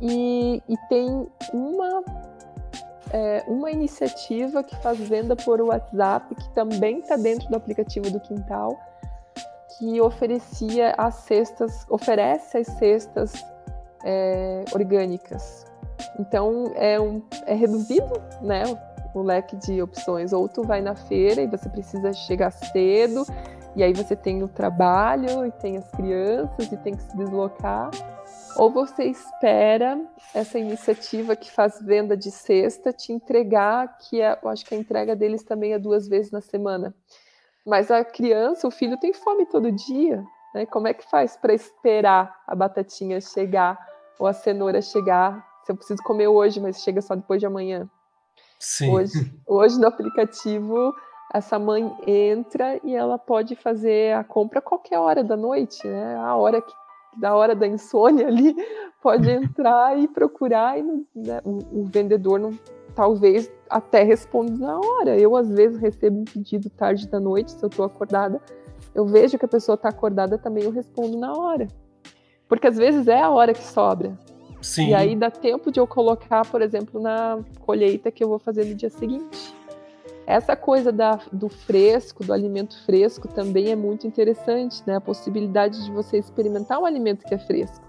E, e tem uma é, uma iniciativa que faz venda por WhatsApp, que também está dentro do aplicativo do Quintal, que oferecia as cestas, oferece as cestas é, orgânicas então é, um, é reduzido, né? O leque de opções. Ou tu vai na feira e você precisa chegar cedo, e aí você tem o trabalho, e tem as crianças, e tem que se deslocar. Ou você espera essa iniciativa que faz venda de cesta te entregar, que é, eu acho que a entrega deles também é duas vezes na semana. Mas a criança, o filho tem fome todo dia, né? Como é que faz para esperar a batatinha chegar ou a cenoura chegar se eu preciso comer hoje, mas chega só depois de amanhã. Sim. Hoje, hoje no aplicativo, essa mãe entra e ela pode fazer a compra a qualquer hora da noite, né? A hora que, da hora da insônia ali, pode entrar e procurar e né, o, o, vendedor não talvez até responda na hora. Eu às vezes recebo um pedido tarde da noite, se eu estou acordada, eu vejo que a pessoa está acordada também eu respondo na hora. Porque às vezes é a hora que sobra. Sim. E aí dá tempo de eu colocar, por exemplo, na colheita que eu vou fazer no dia seguinte. Essa coisa da, do fresco, do alimento fresco, também é muito interessante, né? A possibilidade de você experimentar um alimento que é fresco.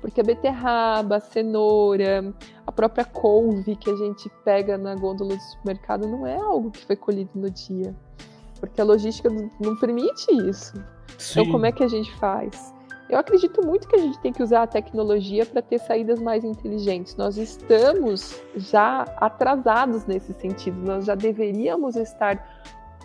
Porque a beterraba, a cenoura, a própria couve que a gente pega na gôndola do supermercado não é algo que foi colhido no dia. Porque a logística não permite isso. Então, Sim. Então, como é que a gente faz? Eu acredito muito que a gente tem que usar a tecnologia para ter saídas mais inteligentes. Nós estamos já atrasados nesse sentido, nós já deveríamos estar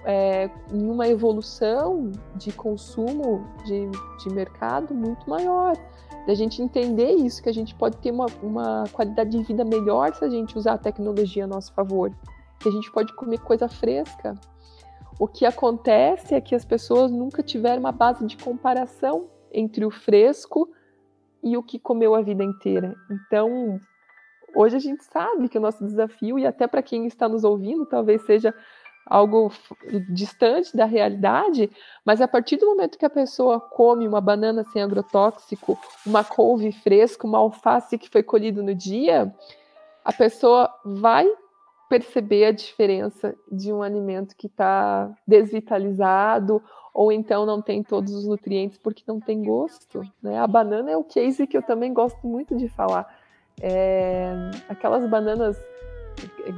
é, em uma evolução de consumo de, de mercado muito maior. Da gente entender isso, que a gente pode ter uma, uma qualidade de vida melhor se a gente usar a tecnologia a nosso favor. Que a gente pode comer coisa fresca. O que acontece é que as pessoas nunca tiveram uma base de comparação entre o fresco e o que comeu a vida inteira. Então, hoje a gente sabe que o nosso desafio, e até para quem está nos ouvindo, talvez seja algo distante da realidade, mas a partir do momento que a pessoa come uma banana sem agrotóxico, uma couve fresca, uma alface que foi colhido no dia, a pessoa vai perceber a diferença de um alimento que está desvitalizado ou então não tem todos os nutrientes porque não tem gosto. Né? A banana é o case que eu também gosto muito de falar. É, aquelas bananas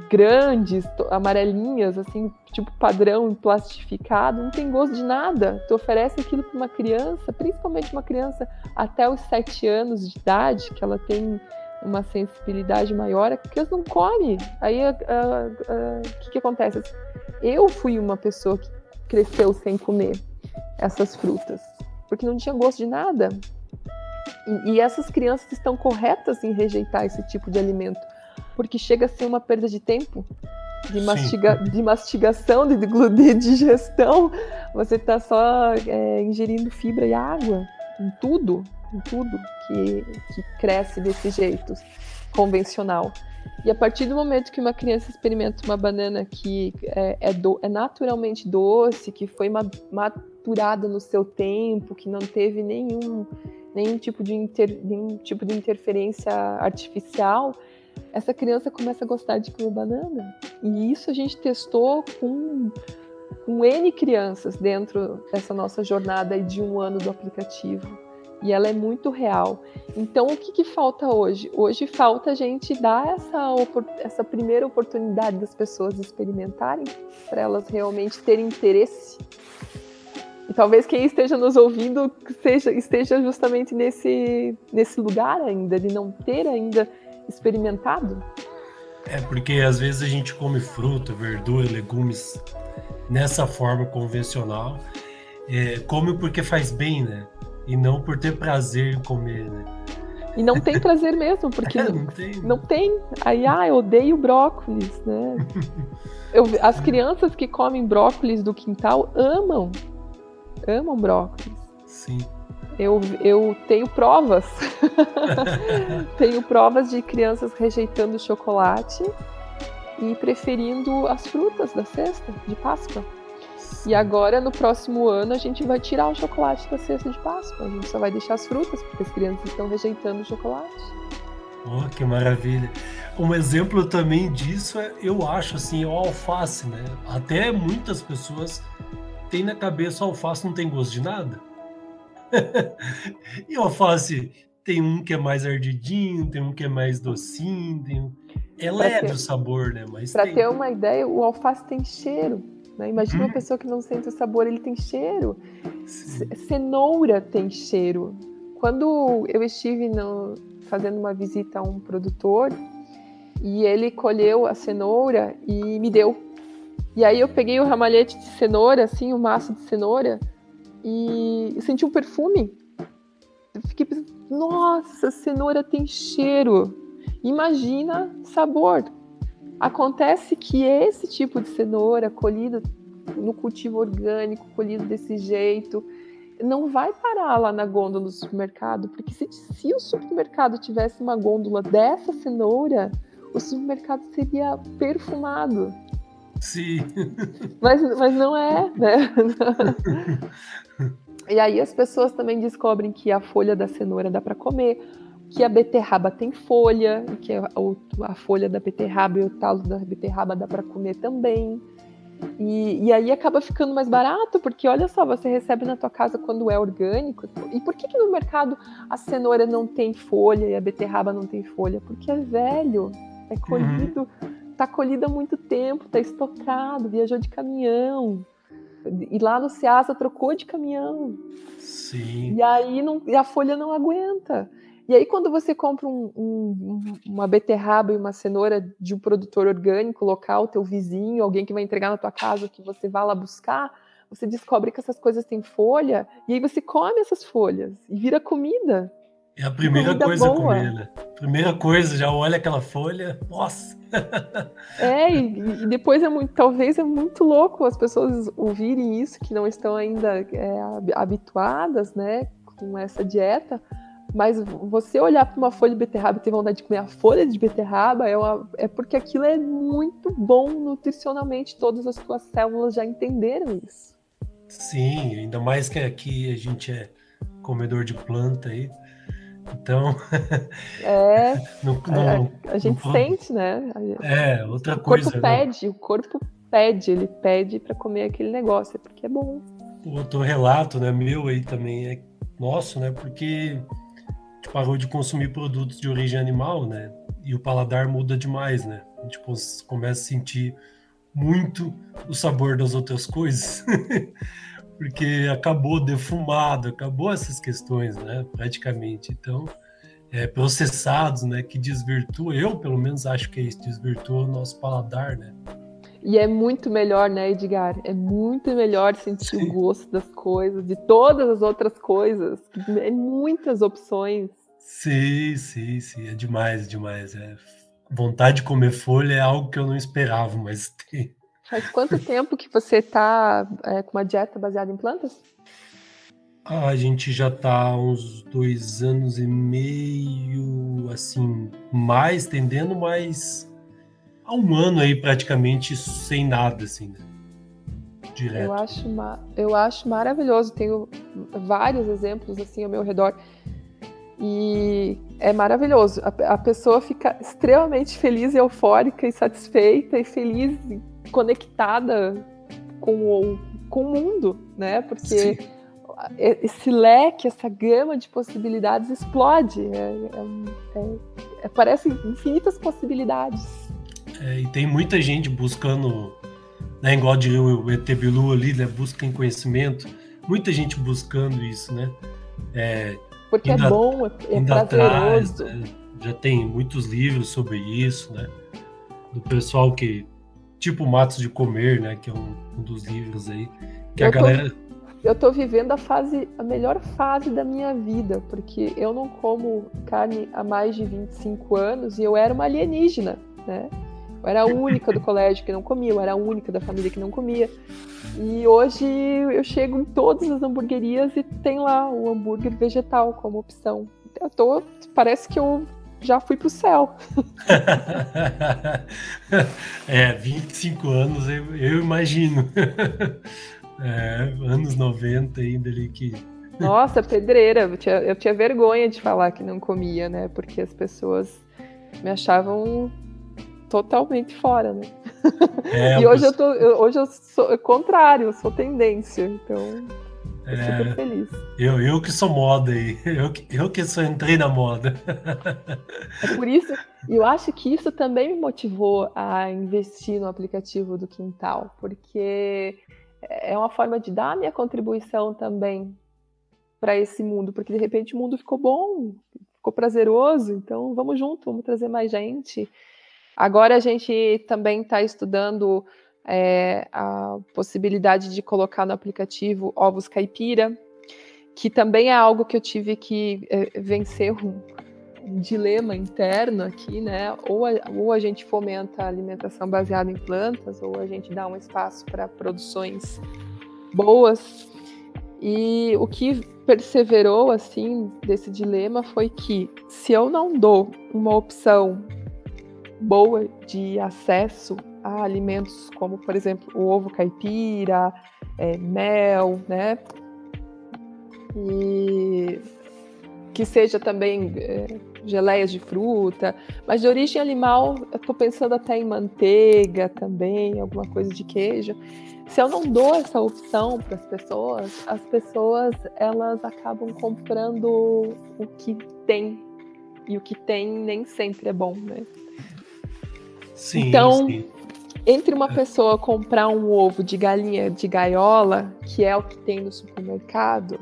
grandes, amarelinhas, assim, tipo padrão plastificado, não tem gosto de nada. Tu oferece aquilo para uma criança, principalmente uma criança até os sete anos de idade, que ela tem uma sensibilidade maior, a criança não come. Aí o que, que acontece? Eu fui uma pessoa que cresceu sem comer essas frutas, porque não tinha gosto de nada. E, e essas crianças estão corretas em rejeitar esse tipo de alimento, porque chega a ser uma perda de tempo, de, mastiga, de mastigação, de, de digestão. Você está só é, ingerindo fibra e água em tudo, em tudo que, que cresce desse jeito convencional. E a partir do momento que uma criança experimenta uma banana que é, é, do, é naturalmente doce, que foi maturada no seu tempo, que não teve nenhum, nenhum, tipo de inter, nenhum tipo de interferência artificial, essa criança começa a gostar de comer banana. E isso a gente testou com, com N crianças dentro dessa nossa jornada de um ano do aplicativo e ela é muito real. Então, o que, que falta hoje? Hoje falta a gente dar essa, essa primeira oportunidade das pessoas experimentarem, para elas realmente terem interesse. E talvez quem esteja nos ouvindo seja, esteja justamente nesse, nesse lugar ainda, de não ter ainda experimentado. É porque às vezes a gente come fruta, verdura, legumes nessa forma convencional, é, come porque faz bem, né? E não por ter prazer em comer, né? E não tem prazer mesmo, porque é, não, tem. não tem. Aí, ah, eu odeio brócolis, né? Eu, as crianças que comem brócolis do quintal amam. Amam brócolis. Sim. Eu, eu tenho provas. tenho provas de crianças rejeitando chocolate e preferindo as frutas da cesta de Páscoa. E agora, no próximo ano, a gente vai tirar o chocolate da cesta de Páscoa. A gente só vai deixar as frutas, porque as crianças estão rejeitando o chocolate. Oh, que maravilha. Um exemplo também disso é, eu acho, assim, o alface, né? Até muitas pessoas têm na cabeça o alface não tem gosto de nada. e o alface tem um que é mais ardidinho, tem um que é mais docinho, tem... é pra leve ter... o sabor, né? Mas para ter uma ideia, o alface tem cheiro. Né? Imagina hum. uma pessoa que não sente o sabor, ele tem cheiro. Cenoura tem cheiro. Quando eu estive no, fazendo uma visita a um produtor e ele colheu a cenoura e me deu. E aí eu peguei o ramalhete de cenoura, assim, o maço de cenoura, e senti um perfume. Eu fiquei pensando, nossa, cenoura tem cheiro. Imagina sabor. Acontece que esse tipo de cenoura colhido no cultivo orgânico, colhido desse jeito, não vai parar lá na gôndola do supermercado, porque se, se o supermercado tivesse uma gôndola dessa cenoura, o supermercado seria perfumado. Sim. Mas, mas não é, né? e aí as pessoas também descobrem que a folha da cenoura dá para comer que a beterraba tem folha, que a, a folha da beterraba e o talo da beterraba dá para comer também. E, e, aí acaba ficando mais barato, porque olha só, você recebe na tua casa quando é orgânico. E por que, que no mercado a cenoura não tem folha e a beterraba não tem folha? Porque é velho, é colhido, uhum. tá colhido há muito tempo, tá estocado, viajou de caminhão. E lá no Ceasa trocou de caminhão. Sim. E aí não, e a folha não aguenta. E aí, quando você compra um, um, uma beterraba e uma cenoura de um produtor orgânico local, teu vizinho, alguém que vai entregar na tua casa, que você vai lá buscar, você descobre que essas coisas têm folha, e aí você come essas folhas e vira comida. É a primeira coisa boa. a comer, né? Primeira coisa, já olha aquela folha, nossa! É, e, e, depois é muito, talvez é muito louco as pessoas ouvirem isso, que não estão ainda é, habituadas, né, com essa dieta, mas você olhar para uma folha de beterraba e ter vontade de comer a folha de beterraba é, uma, é porque aquilo é muito bom nutricionalmente. Todas as suas células já entenderam isso. Sim, ainda mais que aqui a gente é comedor de planta aí. Então. É. no, no, é, a, gente no, sente, né? É, outra o coisa. O corpo né? pede, o corpo pede, ele pede para comer aquele negócio, é porque é bom. Outro relato, né, meu aí também é nosso, né? Porque parou de consumir produtos de origem animal, né? E o paladar muda demais, né? A gente começa a sentir muito o sabor das outras coisas, porque acabou defumado, acabou essas questões, né? Praticamente. Então, é, processados, né? Que desvirtua, eu pelo menos acho que é isso, desvirtua o nosso paladar, né? E é muito melhor, né, Edgar? É muito melhor sentir Sim. o gosto das coisas, de todas as outras coisas. É muitas opções. Sim, sim, sim. É demais, demais. É... Vontade de comer folha é algo que eu não esperava, mas tem. Faz quanto tempo que você está é, com uma dieta baseada em plantas? Ah, a gente já está há uns dois anos e meio, assim, mais, tendendo mais há um ano aí praticamente sem nada, assim, né? Direto. Eu acho, eu acho maravilhoso. Tenho vários exemplos assim ao meu redor. E é maravilhoso. A, a, pessoa fica extremamente feliz, eufórica e satisfeita e feliz e conectada com o, com o mundo, né? Porque Sim. esse leque, essa gama de possibilidades explode. É, é, é, é parece infinitas possibilidades. É, e tem muita gente buscando, né, igual diria o ET Bilu ali, né, busca em conhecimento, muita gente buscando isso, né? É, Porque é bom, é, é prazeroso. Atrás, né, já tem muitos livros sobre isso, né? Do pessoal que, tipo Matos de Comer, né? Que é um, um dos livros aí, que Eu a galera... eu tô vivendo a fase, a melhor fase da minha vida, porque eu não como carne há mais de 25 anos e eu era uma alienígena, né? Eu era a única do colégio que não comia, eu era a única da família que não comia. E hoje eu chego em todas as hamburguerias e tem lá o hambúrguer vegetal como opção. Eu tô, parece que eu já fui pro céu. é, 25 anos eu, eu imagino. É, anos 90 ainda ali que. Nossa, pedreira. Eu tinha, eu tinha vergonha de falar que não comia, né? Porque as pessoas me achavam totalmente fora, né? É, e hoje eu, tô, eu, hoje eu sou contrário, eu sou tendência, então é, super feliz. Eu, eu que sou moda aí, eu, eu que só entrei na moda. É por isso, eu acho que isso também me motivou a investir no aplicativo do Quintal, porque é uma forma de dar a minha contribuição também para esse mundo, porque de repente o mundo ficou bom, ficou prazeroso, então vamos junto, vamos trazer mais gente. Agora a gente também está estudando é, a possibilidade de colocar no aplicativo ovos caipira, que também é algo que eu tive que é, vencer um, um, dilema interno aqui, né? Ou a, ou a gente fomenta a alimentação baseada em plantas, ou a gente dá um espaço para produções boas. E o que perseverou assim desse dilema foi que se eu não dou uma opção boa de acesso a alimentos como, por exemplo, o ovo caipira, é, mel, né? E que seja também é, geleias de fruta, mas de origem animal, eu estou pensando até em manteiga também, alguma coisa de queijo. Se eu não dou essa opção para as pessoas, as pessoas elas acabam comprando o que tem e o que tem nem sempre é bom, né? Sim, então, sim. entre uma pessoa comprar um ovo de galinha de gaiola, que é o que tem no supermercado,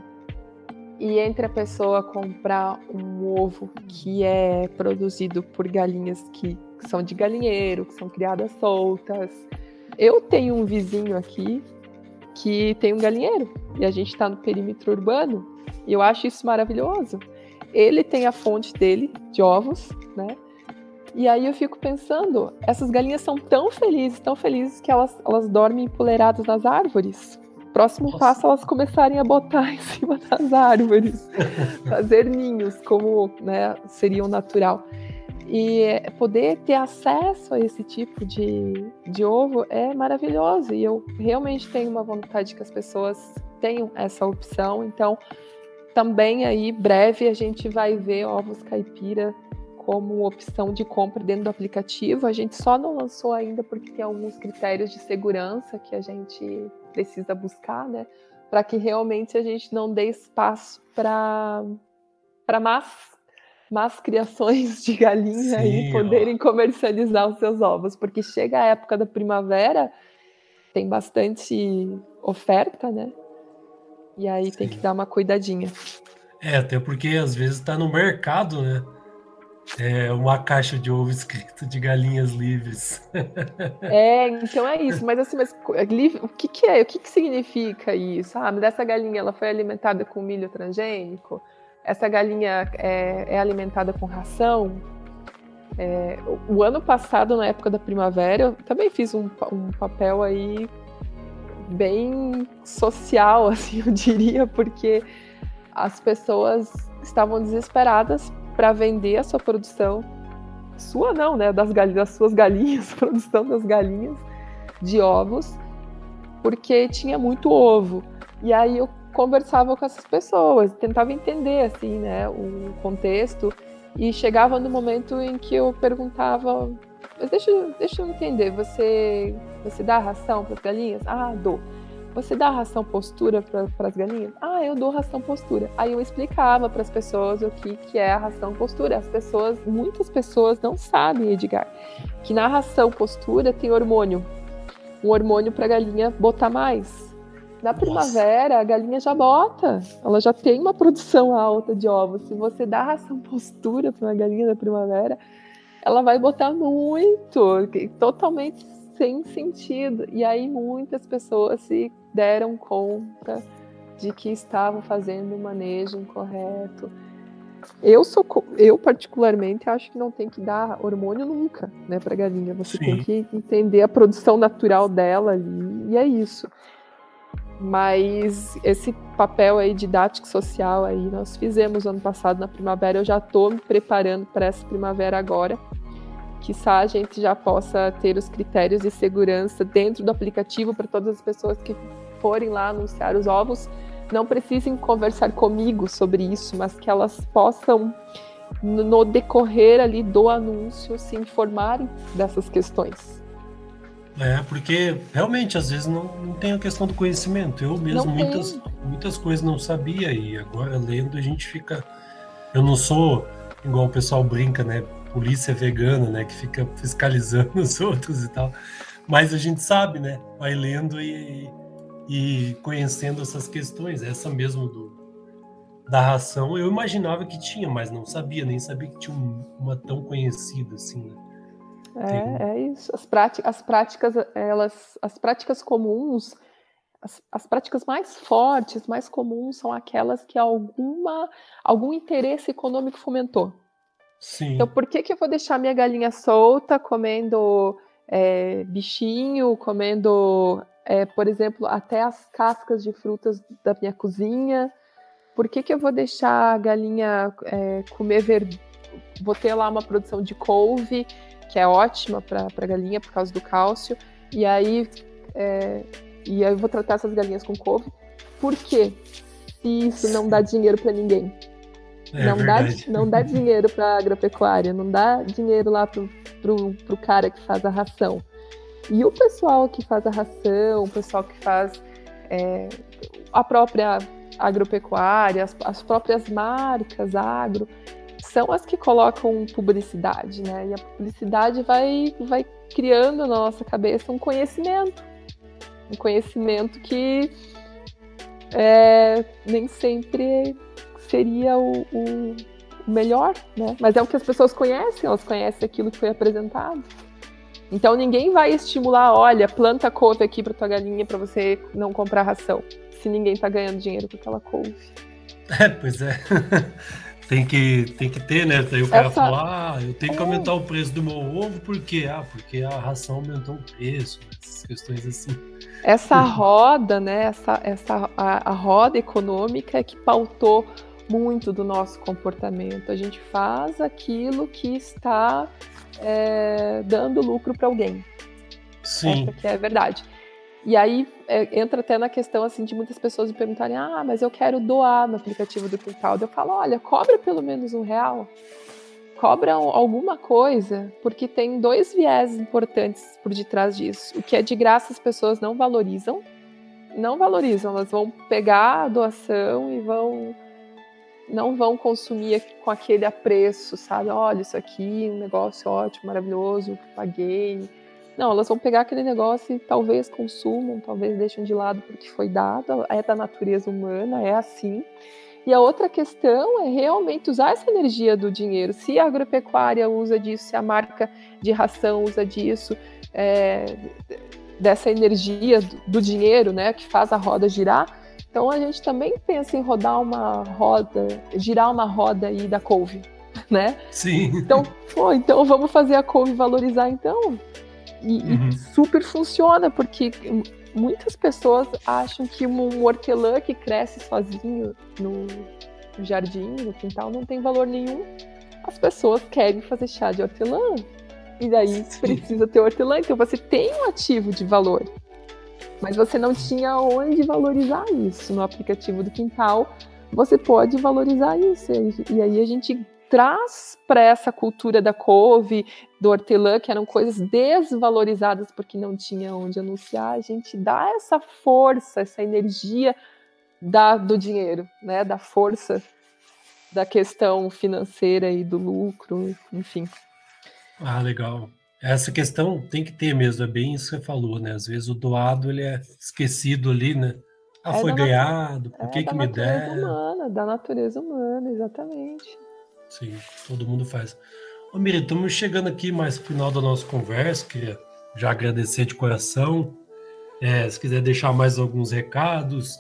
e entre a pessoa comprar um ovo que é produzido por galinhas que são de galinheiro, que são criadas soltas. Eu tenho um vizinho aqui que tem um galinheiro e a gente está no perímetro urbano e eu acho isso maravilhoso. Ele tem a fonte dele de ovos, né? E aí eu fico pensando, essas galinhas são tão felizes, tão felizes que elas, elas dormem empoleiradas nas árvores. Próximo Nossa. passo elas começarem a botar em cima das árvores, fazer ninhos, como né, seria o natural. E poder ter acesso a esse tipo de, de ovo é maravilhoso. E eu realmente tenho uma vontade que as pessoas tenham essa opção. Então, também aí, breve, a gente vai ver ovos caipira como opção de compra dentro do aplicativo. A gente só não lançou ainda porque tem alguns critérios de segurança que a gente precisa buscar, né? Para que realmente a gente não dê espaço para más, más criações de galinha Sim, e poderem ó. comercializar os seus ovos, porque chega a época da primavera, tem bastante oferta, né? E aí Sim. tem que dar uma cuidadinha. É, até porque às vezes está no mercado, né? É uma caixa de ovo escrito de galinhas livres. É, então é isso. Mas assim, mas o que, que é? O que, que significa isso? Ah, mas essa galinha ela foi alimentada com milho transgênico? Essa galinha é, é alimentada com ração? É, o ano passado, na época da primavera, eu também fiz um, um papel aí bem social, assim, eu diria, porque as pessoas estavam desesperadas para vender a sua produção, sua não, né, das, galinhas, das suas galinhas, produção das galinhas de ovos, porque tinha muito ovo. E aí eu conversava com essas pessoas, tentava entender assim, né, o contexto e chegava no momento em que eu perguntava, mas deixa, deixa eu entender, você você dá ração para as galinhas? Ah, dou. Você dá ração postura para as galinhas? Ah, eu dou ração postura. Aí eu explicava para as pessoas o que, que é a ração postura. As pessoas, muitas pessoas não sabem, Edgar, que na ração postura tem hormônio. Um hormônio para a galinha botar mais. Na primavera, a galinha já bota. Ela já tem uma produção alta de ovos. Se você dá ração postura para uma galinha na primavera, ela vai botar muito, totalmente sem sentido. E aí muitas pessoas se deram conta de que estavam fazendo o manejo incorreto. Eu sou, eu particularmente acho que não tem que dar hormônio nunca, né, para galinha. Você Sim. tem que entender a produção natural dela ali, e é isso. Mas esse papel aí didático social aí nós fizemos ano passado na primavera. Eu já estou me preparando para essa primavera agora. Que a gente já possa ter os critérios de segurança dentro do aplicativo para todas as pessoas que forem lá anunciar os ovos não precisem conversar comigo sobre isso, mas que elas possam, no decorrer ali do anúncio, se informarem dessas questões. É, porque realmente às vezes não, não tem a questão do conhecimento. Eu mesmo muitas, muitas coisas não sabia e agora lendo a gente fica. Eu não sou igual o pessoal brinca, né? Polícia vegana, né? Que fica fiscalizando os outros e tal. Mas a gente sabe, né? Vai lendo e, e conhecendo essas questões. Essa mesmo do, da ração, eu imaginava que tinha, mas não sabia, nem sabia que tinha uma tão conhecida assim, né? É, é isso. As práticas, as práticas, elas, as práticas comuns, as, as, práticas mais fortes, mais comuns, são aquelas que alguma, algum interesse econômico fomentou. Sim. Então, por que, que eu vou deixar minha galinha solta comendo é, bichinho, comendo é, por exemplo, até as cascas de frutas da minha cozinha. Por que, que eu vou deixar a galinha é, comer verdura? Vou ter lá uma produção de couve, que é ótima para a galinha por causa do cálcio, e aí, é, e aí eu vou tratar essas galinhas com couve. Por quê? Se isso não dá dinheiro para ninguém. É não, dá, não dá dinheiro para agropecuária, não dá dinheiro lá pro, pro cara que faz a ração. E o pessoal que faz a ração, o pessoal que faz é, a própria agropecuária, as, as, próprias marcas agro, são as que colocam publicidade, né? E a publicidade vai, vai criando na nossa cabeça um conhecimento. Um conhecimento que é, nem sempre seria o, o melhor, né? Mas é o que as pessoas conhecem, elas conhecem aquilo que foi apresentado. Então ninguém vai estimular, olha, planta couve aqui para tua galinha para você não comprar ração, se ninguém tá ganhando dinheiro com aquela couve. É, pois é. tem que, tem que ter, né? Daí o cara Essa... fala, ah, eu tenho que é. aumentar o preço do meu ovo, por quê? Ah, porque a ração aumentou o preço, essas questões assim. Essa roda, né? Essa, essa, a, a roda econômica é que pautou muito do nosso comportamento. A gente faz aquilo que está é, dando lucro para alguém. Sim. Essa que é a verdade. E aí é, entra até na questão assim de muitas pessoas me perguntarem: ah, mas eu quero doar no aplicativo do Quintal. Eu falo: olha, cobra pelo menos um real. Cobra alguma coisa, porque tem dois viés importantes por detrás disso. O que é de graça as pessoas não valorizam. Não valorizam, elas vão pegar a doação e vão não vão consumir com aquele apreço, sabe? Olha, isso aqui, um negócio ótimo, maravilhoso, paguei. Não, elas vão pegar aquele negócio e talvez consumam, talvez deixem de lado porque foi dado, é da natureza humana, é assim. E a outra questão é realmente usar essa energia do dinheiro. Se a agropecuária usa disso, se a marca de ração usa disso, é, dessa energia do, do dinheiro, né, que faz a roda girar, então a gente também pensa em rodar uma roda, girar uma roda aí da couve, né? Sim. Então, pô, então vamos fazer a couve valorizar então. E, uhum. e super funciona, porque muitas pessoas acham que um hortelã que cresce sozinho no jardim, no quintal, não tem valor nenhum. As pessoas querem fazer chá de hortelã. E daí Sim. precisa ter hortelã. Então você tem um ativo de valor mas você não tinha onde valorizar isso. No aplicativo do Quintal, você pode valorizar isso. E aí a gente traz para essa cultura da couve, do hortelã, que eram coisas desvalorizadas porque não tinha onde anunciar, a gente dá essa força, essa energia da, do dinheiro, né? da força da questão financeira e do lucro, enfim. Ah, legal. Essa questão tem que ter mesmo, é bem isso que você falou, né? Às vezes o doado ele é esquecido ali, né? Ah, é foi ganhado, por que, é que me der? Humana, da natureza humana, exatamente. Sim, todo mundo faz. Ô Miri, estamos chegando aqui mais pro final da nossa conversa, queria já agradecer de coração. É, se quiser deixar mais alguns recados,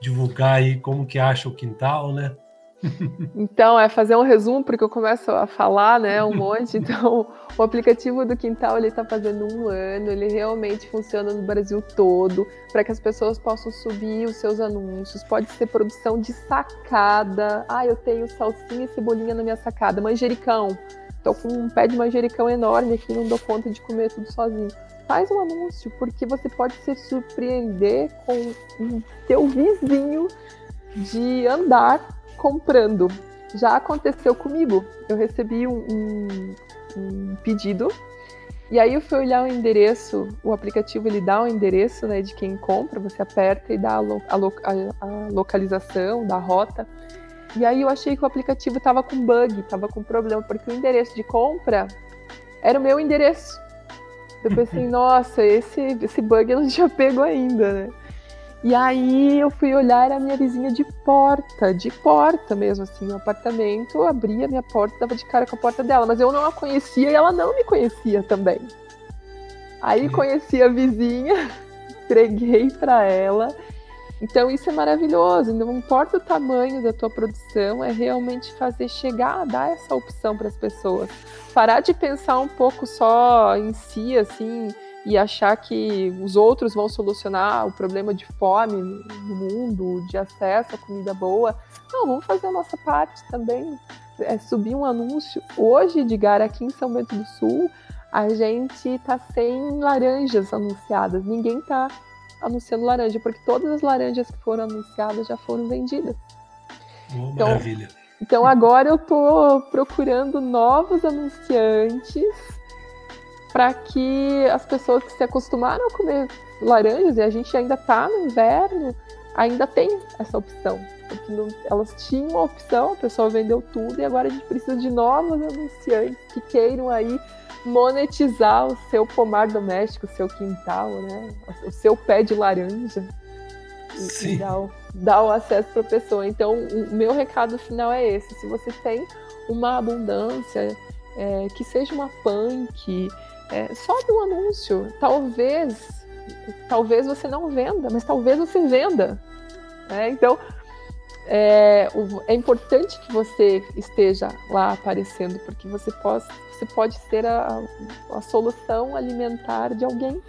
divulgar aí como que acha o quintal, né? Então, é fazer um resumo, porque eu começo a falar, né, um monte. Então, o aplicativo do Quintal, ele está fazendo um ano, ele realmente funciona no Brasil todo, para que as pessoas possam subir os seus anúncios. Pode ser produção de sacada. Ah, eu tenho salsinha e cebolinha na minha sacada. Manjericão. Tô com um pé de manjericão enorme aqui, não dou conta de comer tudo sozinho. Faz um anúncio, porque você pode se surpreender com o teu vizinho de andar comprando. Já aconteceu comigo. Eu recebi um, um, um pedido e aí eu fui olhar o endereço, o aplicativo ele dá o endereço né, de quem compra, você aperta e dá a, lo, a, a, localização da rota. E aí eu achei que o aplicativo estava com bug, estava com problema, porque o endereço de compra era o meu endereço. Eu pensei, nossa, esse, esse bug eu não tinha pego ainda, né? E aí eu fui olhar a minha vizinha de porta, de porta mesmo, assim, no apartamento, abria a minha porta, dava de cara com a porta dela, mas eu não a conhecia e ela não me conhecia também. Aí conheci a vizinha, entreguei para ela. Então isso é maravilhoso. Não importa o tamanho da tua produção, é realmente fazer chegar, dar essa opção para as pessoas. Parar de pensar um pouco só em si, assim, e achar que os outros vão solucionar o problema de fome no mundo, de acesso a comida boa. Não, vamos fazer a nossa parte também. É subir um anúncio. Hoje, Edgar, aqui em São Bento do Sul, a gente está sem laranjas anunciadas. Ninguém está anunciando laranja, porque todas as laranjas que foram anunciadas já foram vendidas. Oh, então, maravilha. Então agora eu estou procurando novos anunciantes para que as pessoas que se acostumaram a comer laranjas, e a gente ainda está no inverno, ainda tem essa opção. Porque não, elas tinham a opção, a pessoa vendeu tudo, e agora a gente precisa de novos anunciantes que queiram aí monetizar o seu pomar doméstico, o seu quintal, né? O seu pé de laranja. Sim. E, dar, o, dar o acesso para a pessoa. Então, o meu recado final é esse: se você tem uma abundância, é, que seja uma punk, é, sobe um anúncio. Talvez, talvez você não venda, mas talvez você venda. Né? Então, é, é, importante que você esteja lá aparecendo, porque você pode, você pode ser a, a solução alimentar de alguém.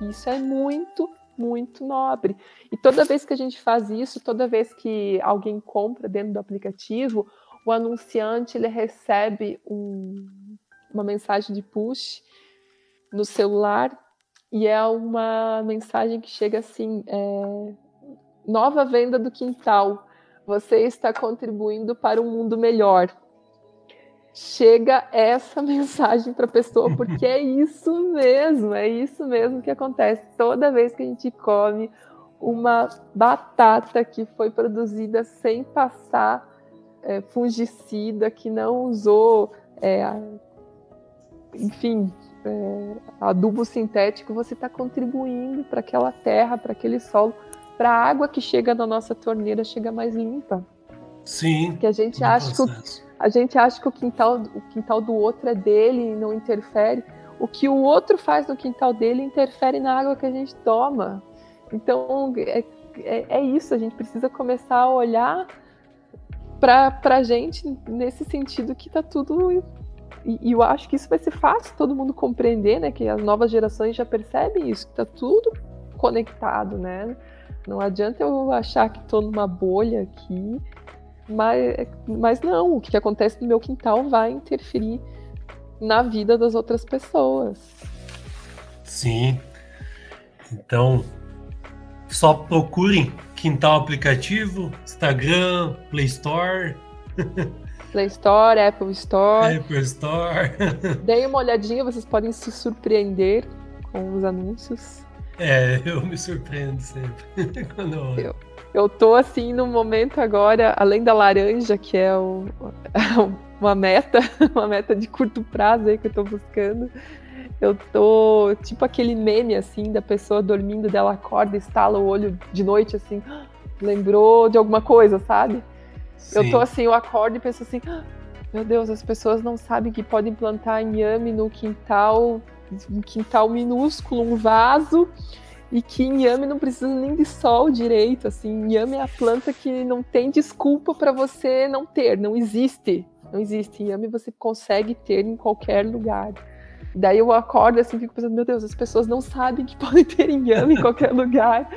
Isso é muito, muito nobre. E toda vez que a gente faz isso, toda vez que alguém compra dentro do aplicativo, o anunciante ele recebe um, uma mensagem de push no celular e é uma mensagem que chega assim: é, nova venda do quintal, você está contribuindo para um mundo melhor. Chega essa mensagem para a pessoa, porque é isso mesmo, é isso mesmo que acontece toda vez que a gente come uma batata que foi produzida sem passar é, fungicida, que não usou, é, enfim, é, adubo sintético, você está contribuindo para aquela terra, para aquele solo, para a água que chega na nossa torneira chega mais limpa. Sim. Que a gente acha que o, a gente acha que o quintal, o quintal do outro é dele e não interfere. O que o outro faz no quintal dele interfere na água que a gente toma. Então é, é, é isso, a gente precisa começar a olhar para a gente nesse sentido que está tudo e, eu acho que isso vai ser fácil todo mundo compreender, né? Que as novas gerações já percebem isso, que tá tudo conectado, né? Não adianta eu achar que estou numa bolha aqui, mas, mas não, o que acontece no meu quintal vai interferir na vida das outras pessoas. Sim. Então, só procurem Quintal Aplicativo, Instagram, Play Store. Play Store, Apple Store. Apple Store. Deem uma olhadinha, vocês podem se surpreender com os anúncios. É, eu me surpreendo sempre quando eu Eu, eu tô assim no momento agora, além da laranja, que é o, uma meta, uma meta de curto prazo aí que eu tô buscando. Eu tô tipo aquele meme assim da pessoa dormindo, dela acorda, estala o olho de noite assim, lembrou de alguma coisa, sabe? Sim. Eu tô assim, eu acordo e penso assim, ah, meu Deus, as pessoas não sabem que podem plantar inhame no quintal, um quintal minúsculo, um vaso, e que inhame não precisa nem de sol direito, assim, inhame é a planta que não tem desculpa para você não ter, não existe, não existe, inhame você consegue ter em qualquer lugar. Daí eu acordo assim, fico pensando, meu Deus, as pessoas não sabem que podem ter inhame em qualquer lugar.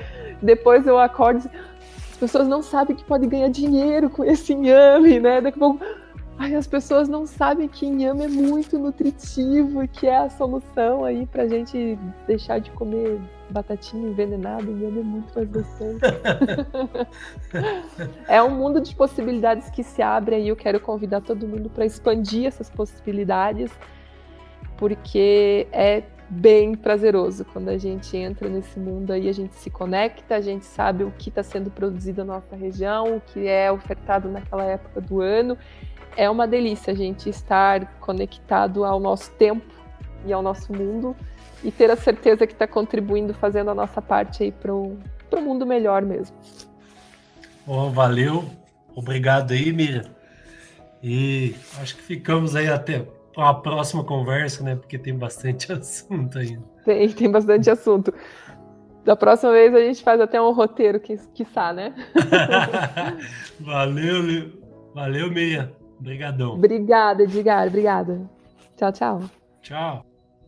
Depois eu acordo, as pessoas não sabem que podem ganhar dinheiro com esse inhame, né? Daqui a pouco Ai, as pessoas não sabem que inhame é muito nutritivo e que é a solução aí pra gente deixar de comer batatinha envenenada. Inhame é muito mais gostoso. é um mundo de possibilidades que se abre aí. Eu quero convidar todo mundo para expandir essas possibilidades, porque é bem prazeroso quando a gente entra nesse mundo aí, a gente se conecta, a gente sabe o que está sendo produzido na nossa região, o que é ofertado naquela época do ano é uma delícia a gente estar conectado ao nosso tempo e ao nosso mundo e ter a certeza que está contribuindo, fazendo a nossa parte aí para o mundo melhor mesmo. Oh, valeu, obrigado aí, Miriam. E acho que ficamos aí até a próxima conversa, né? Porque tem bastante assunto ainda. Tem, tem bastante assunto. Da próxima vez a gente faz até um roteiro, que, quiçá, né? valeu, valeu, Miriam. Obrigadão. Obrigada, Edgar. Obrigada. Tchau, tchau. Tchau.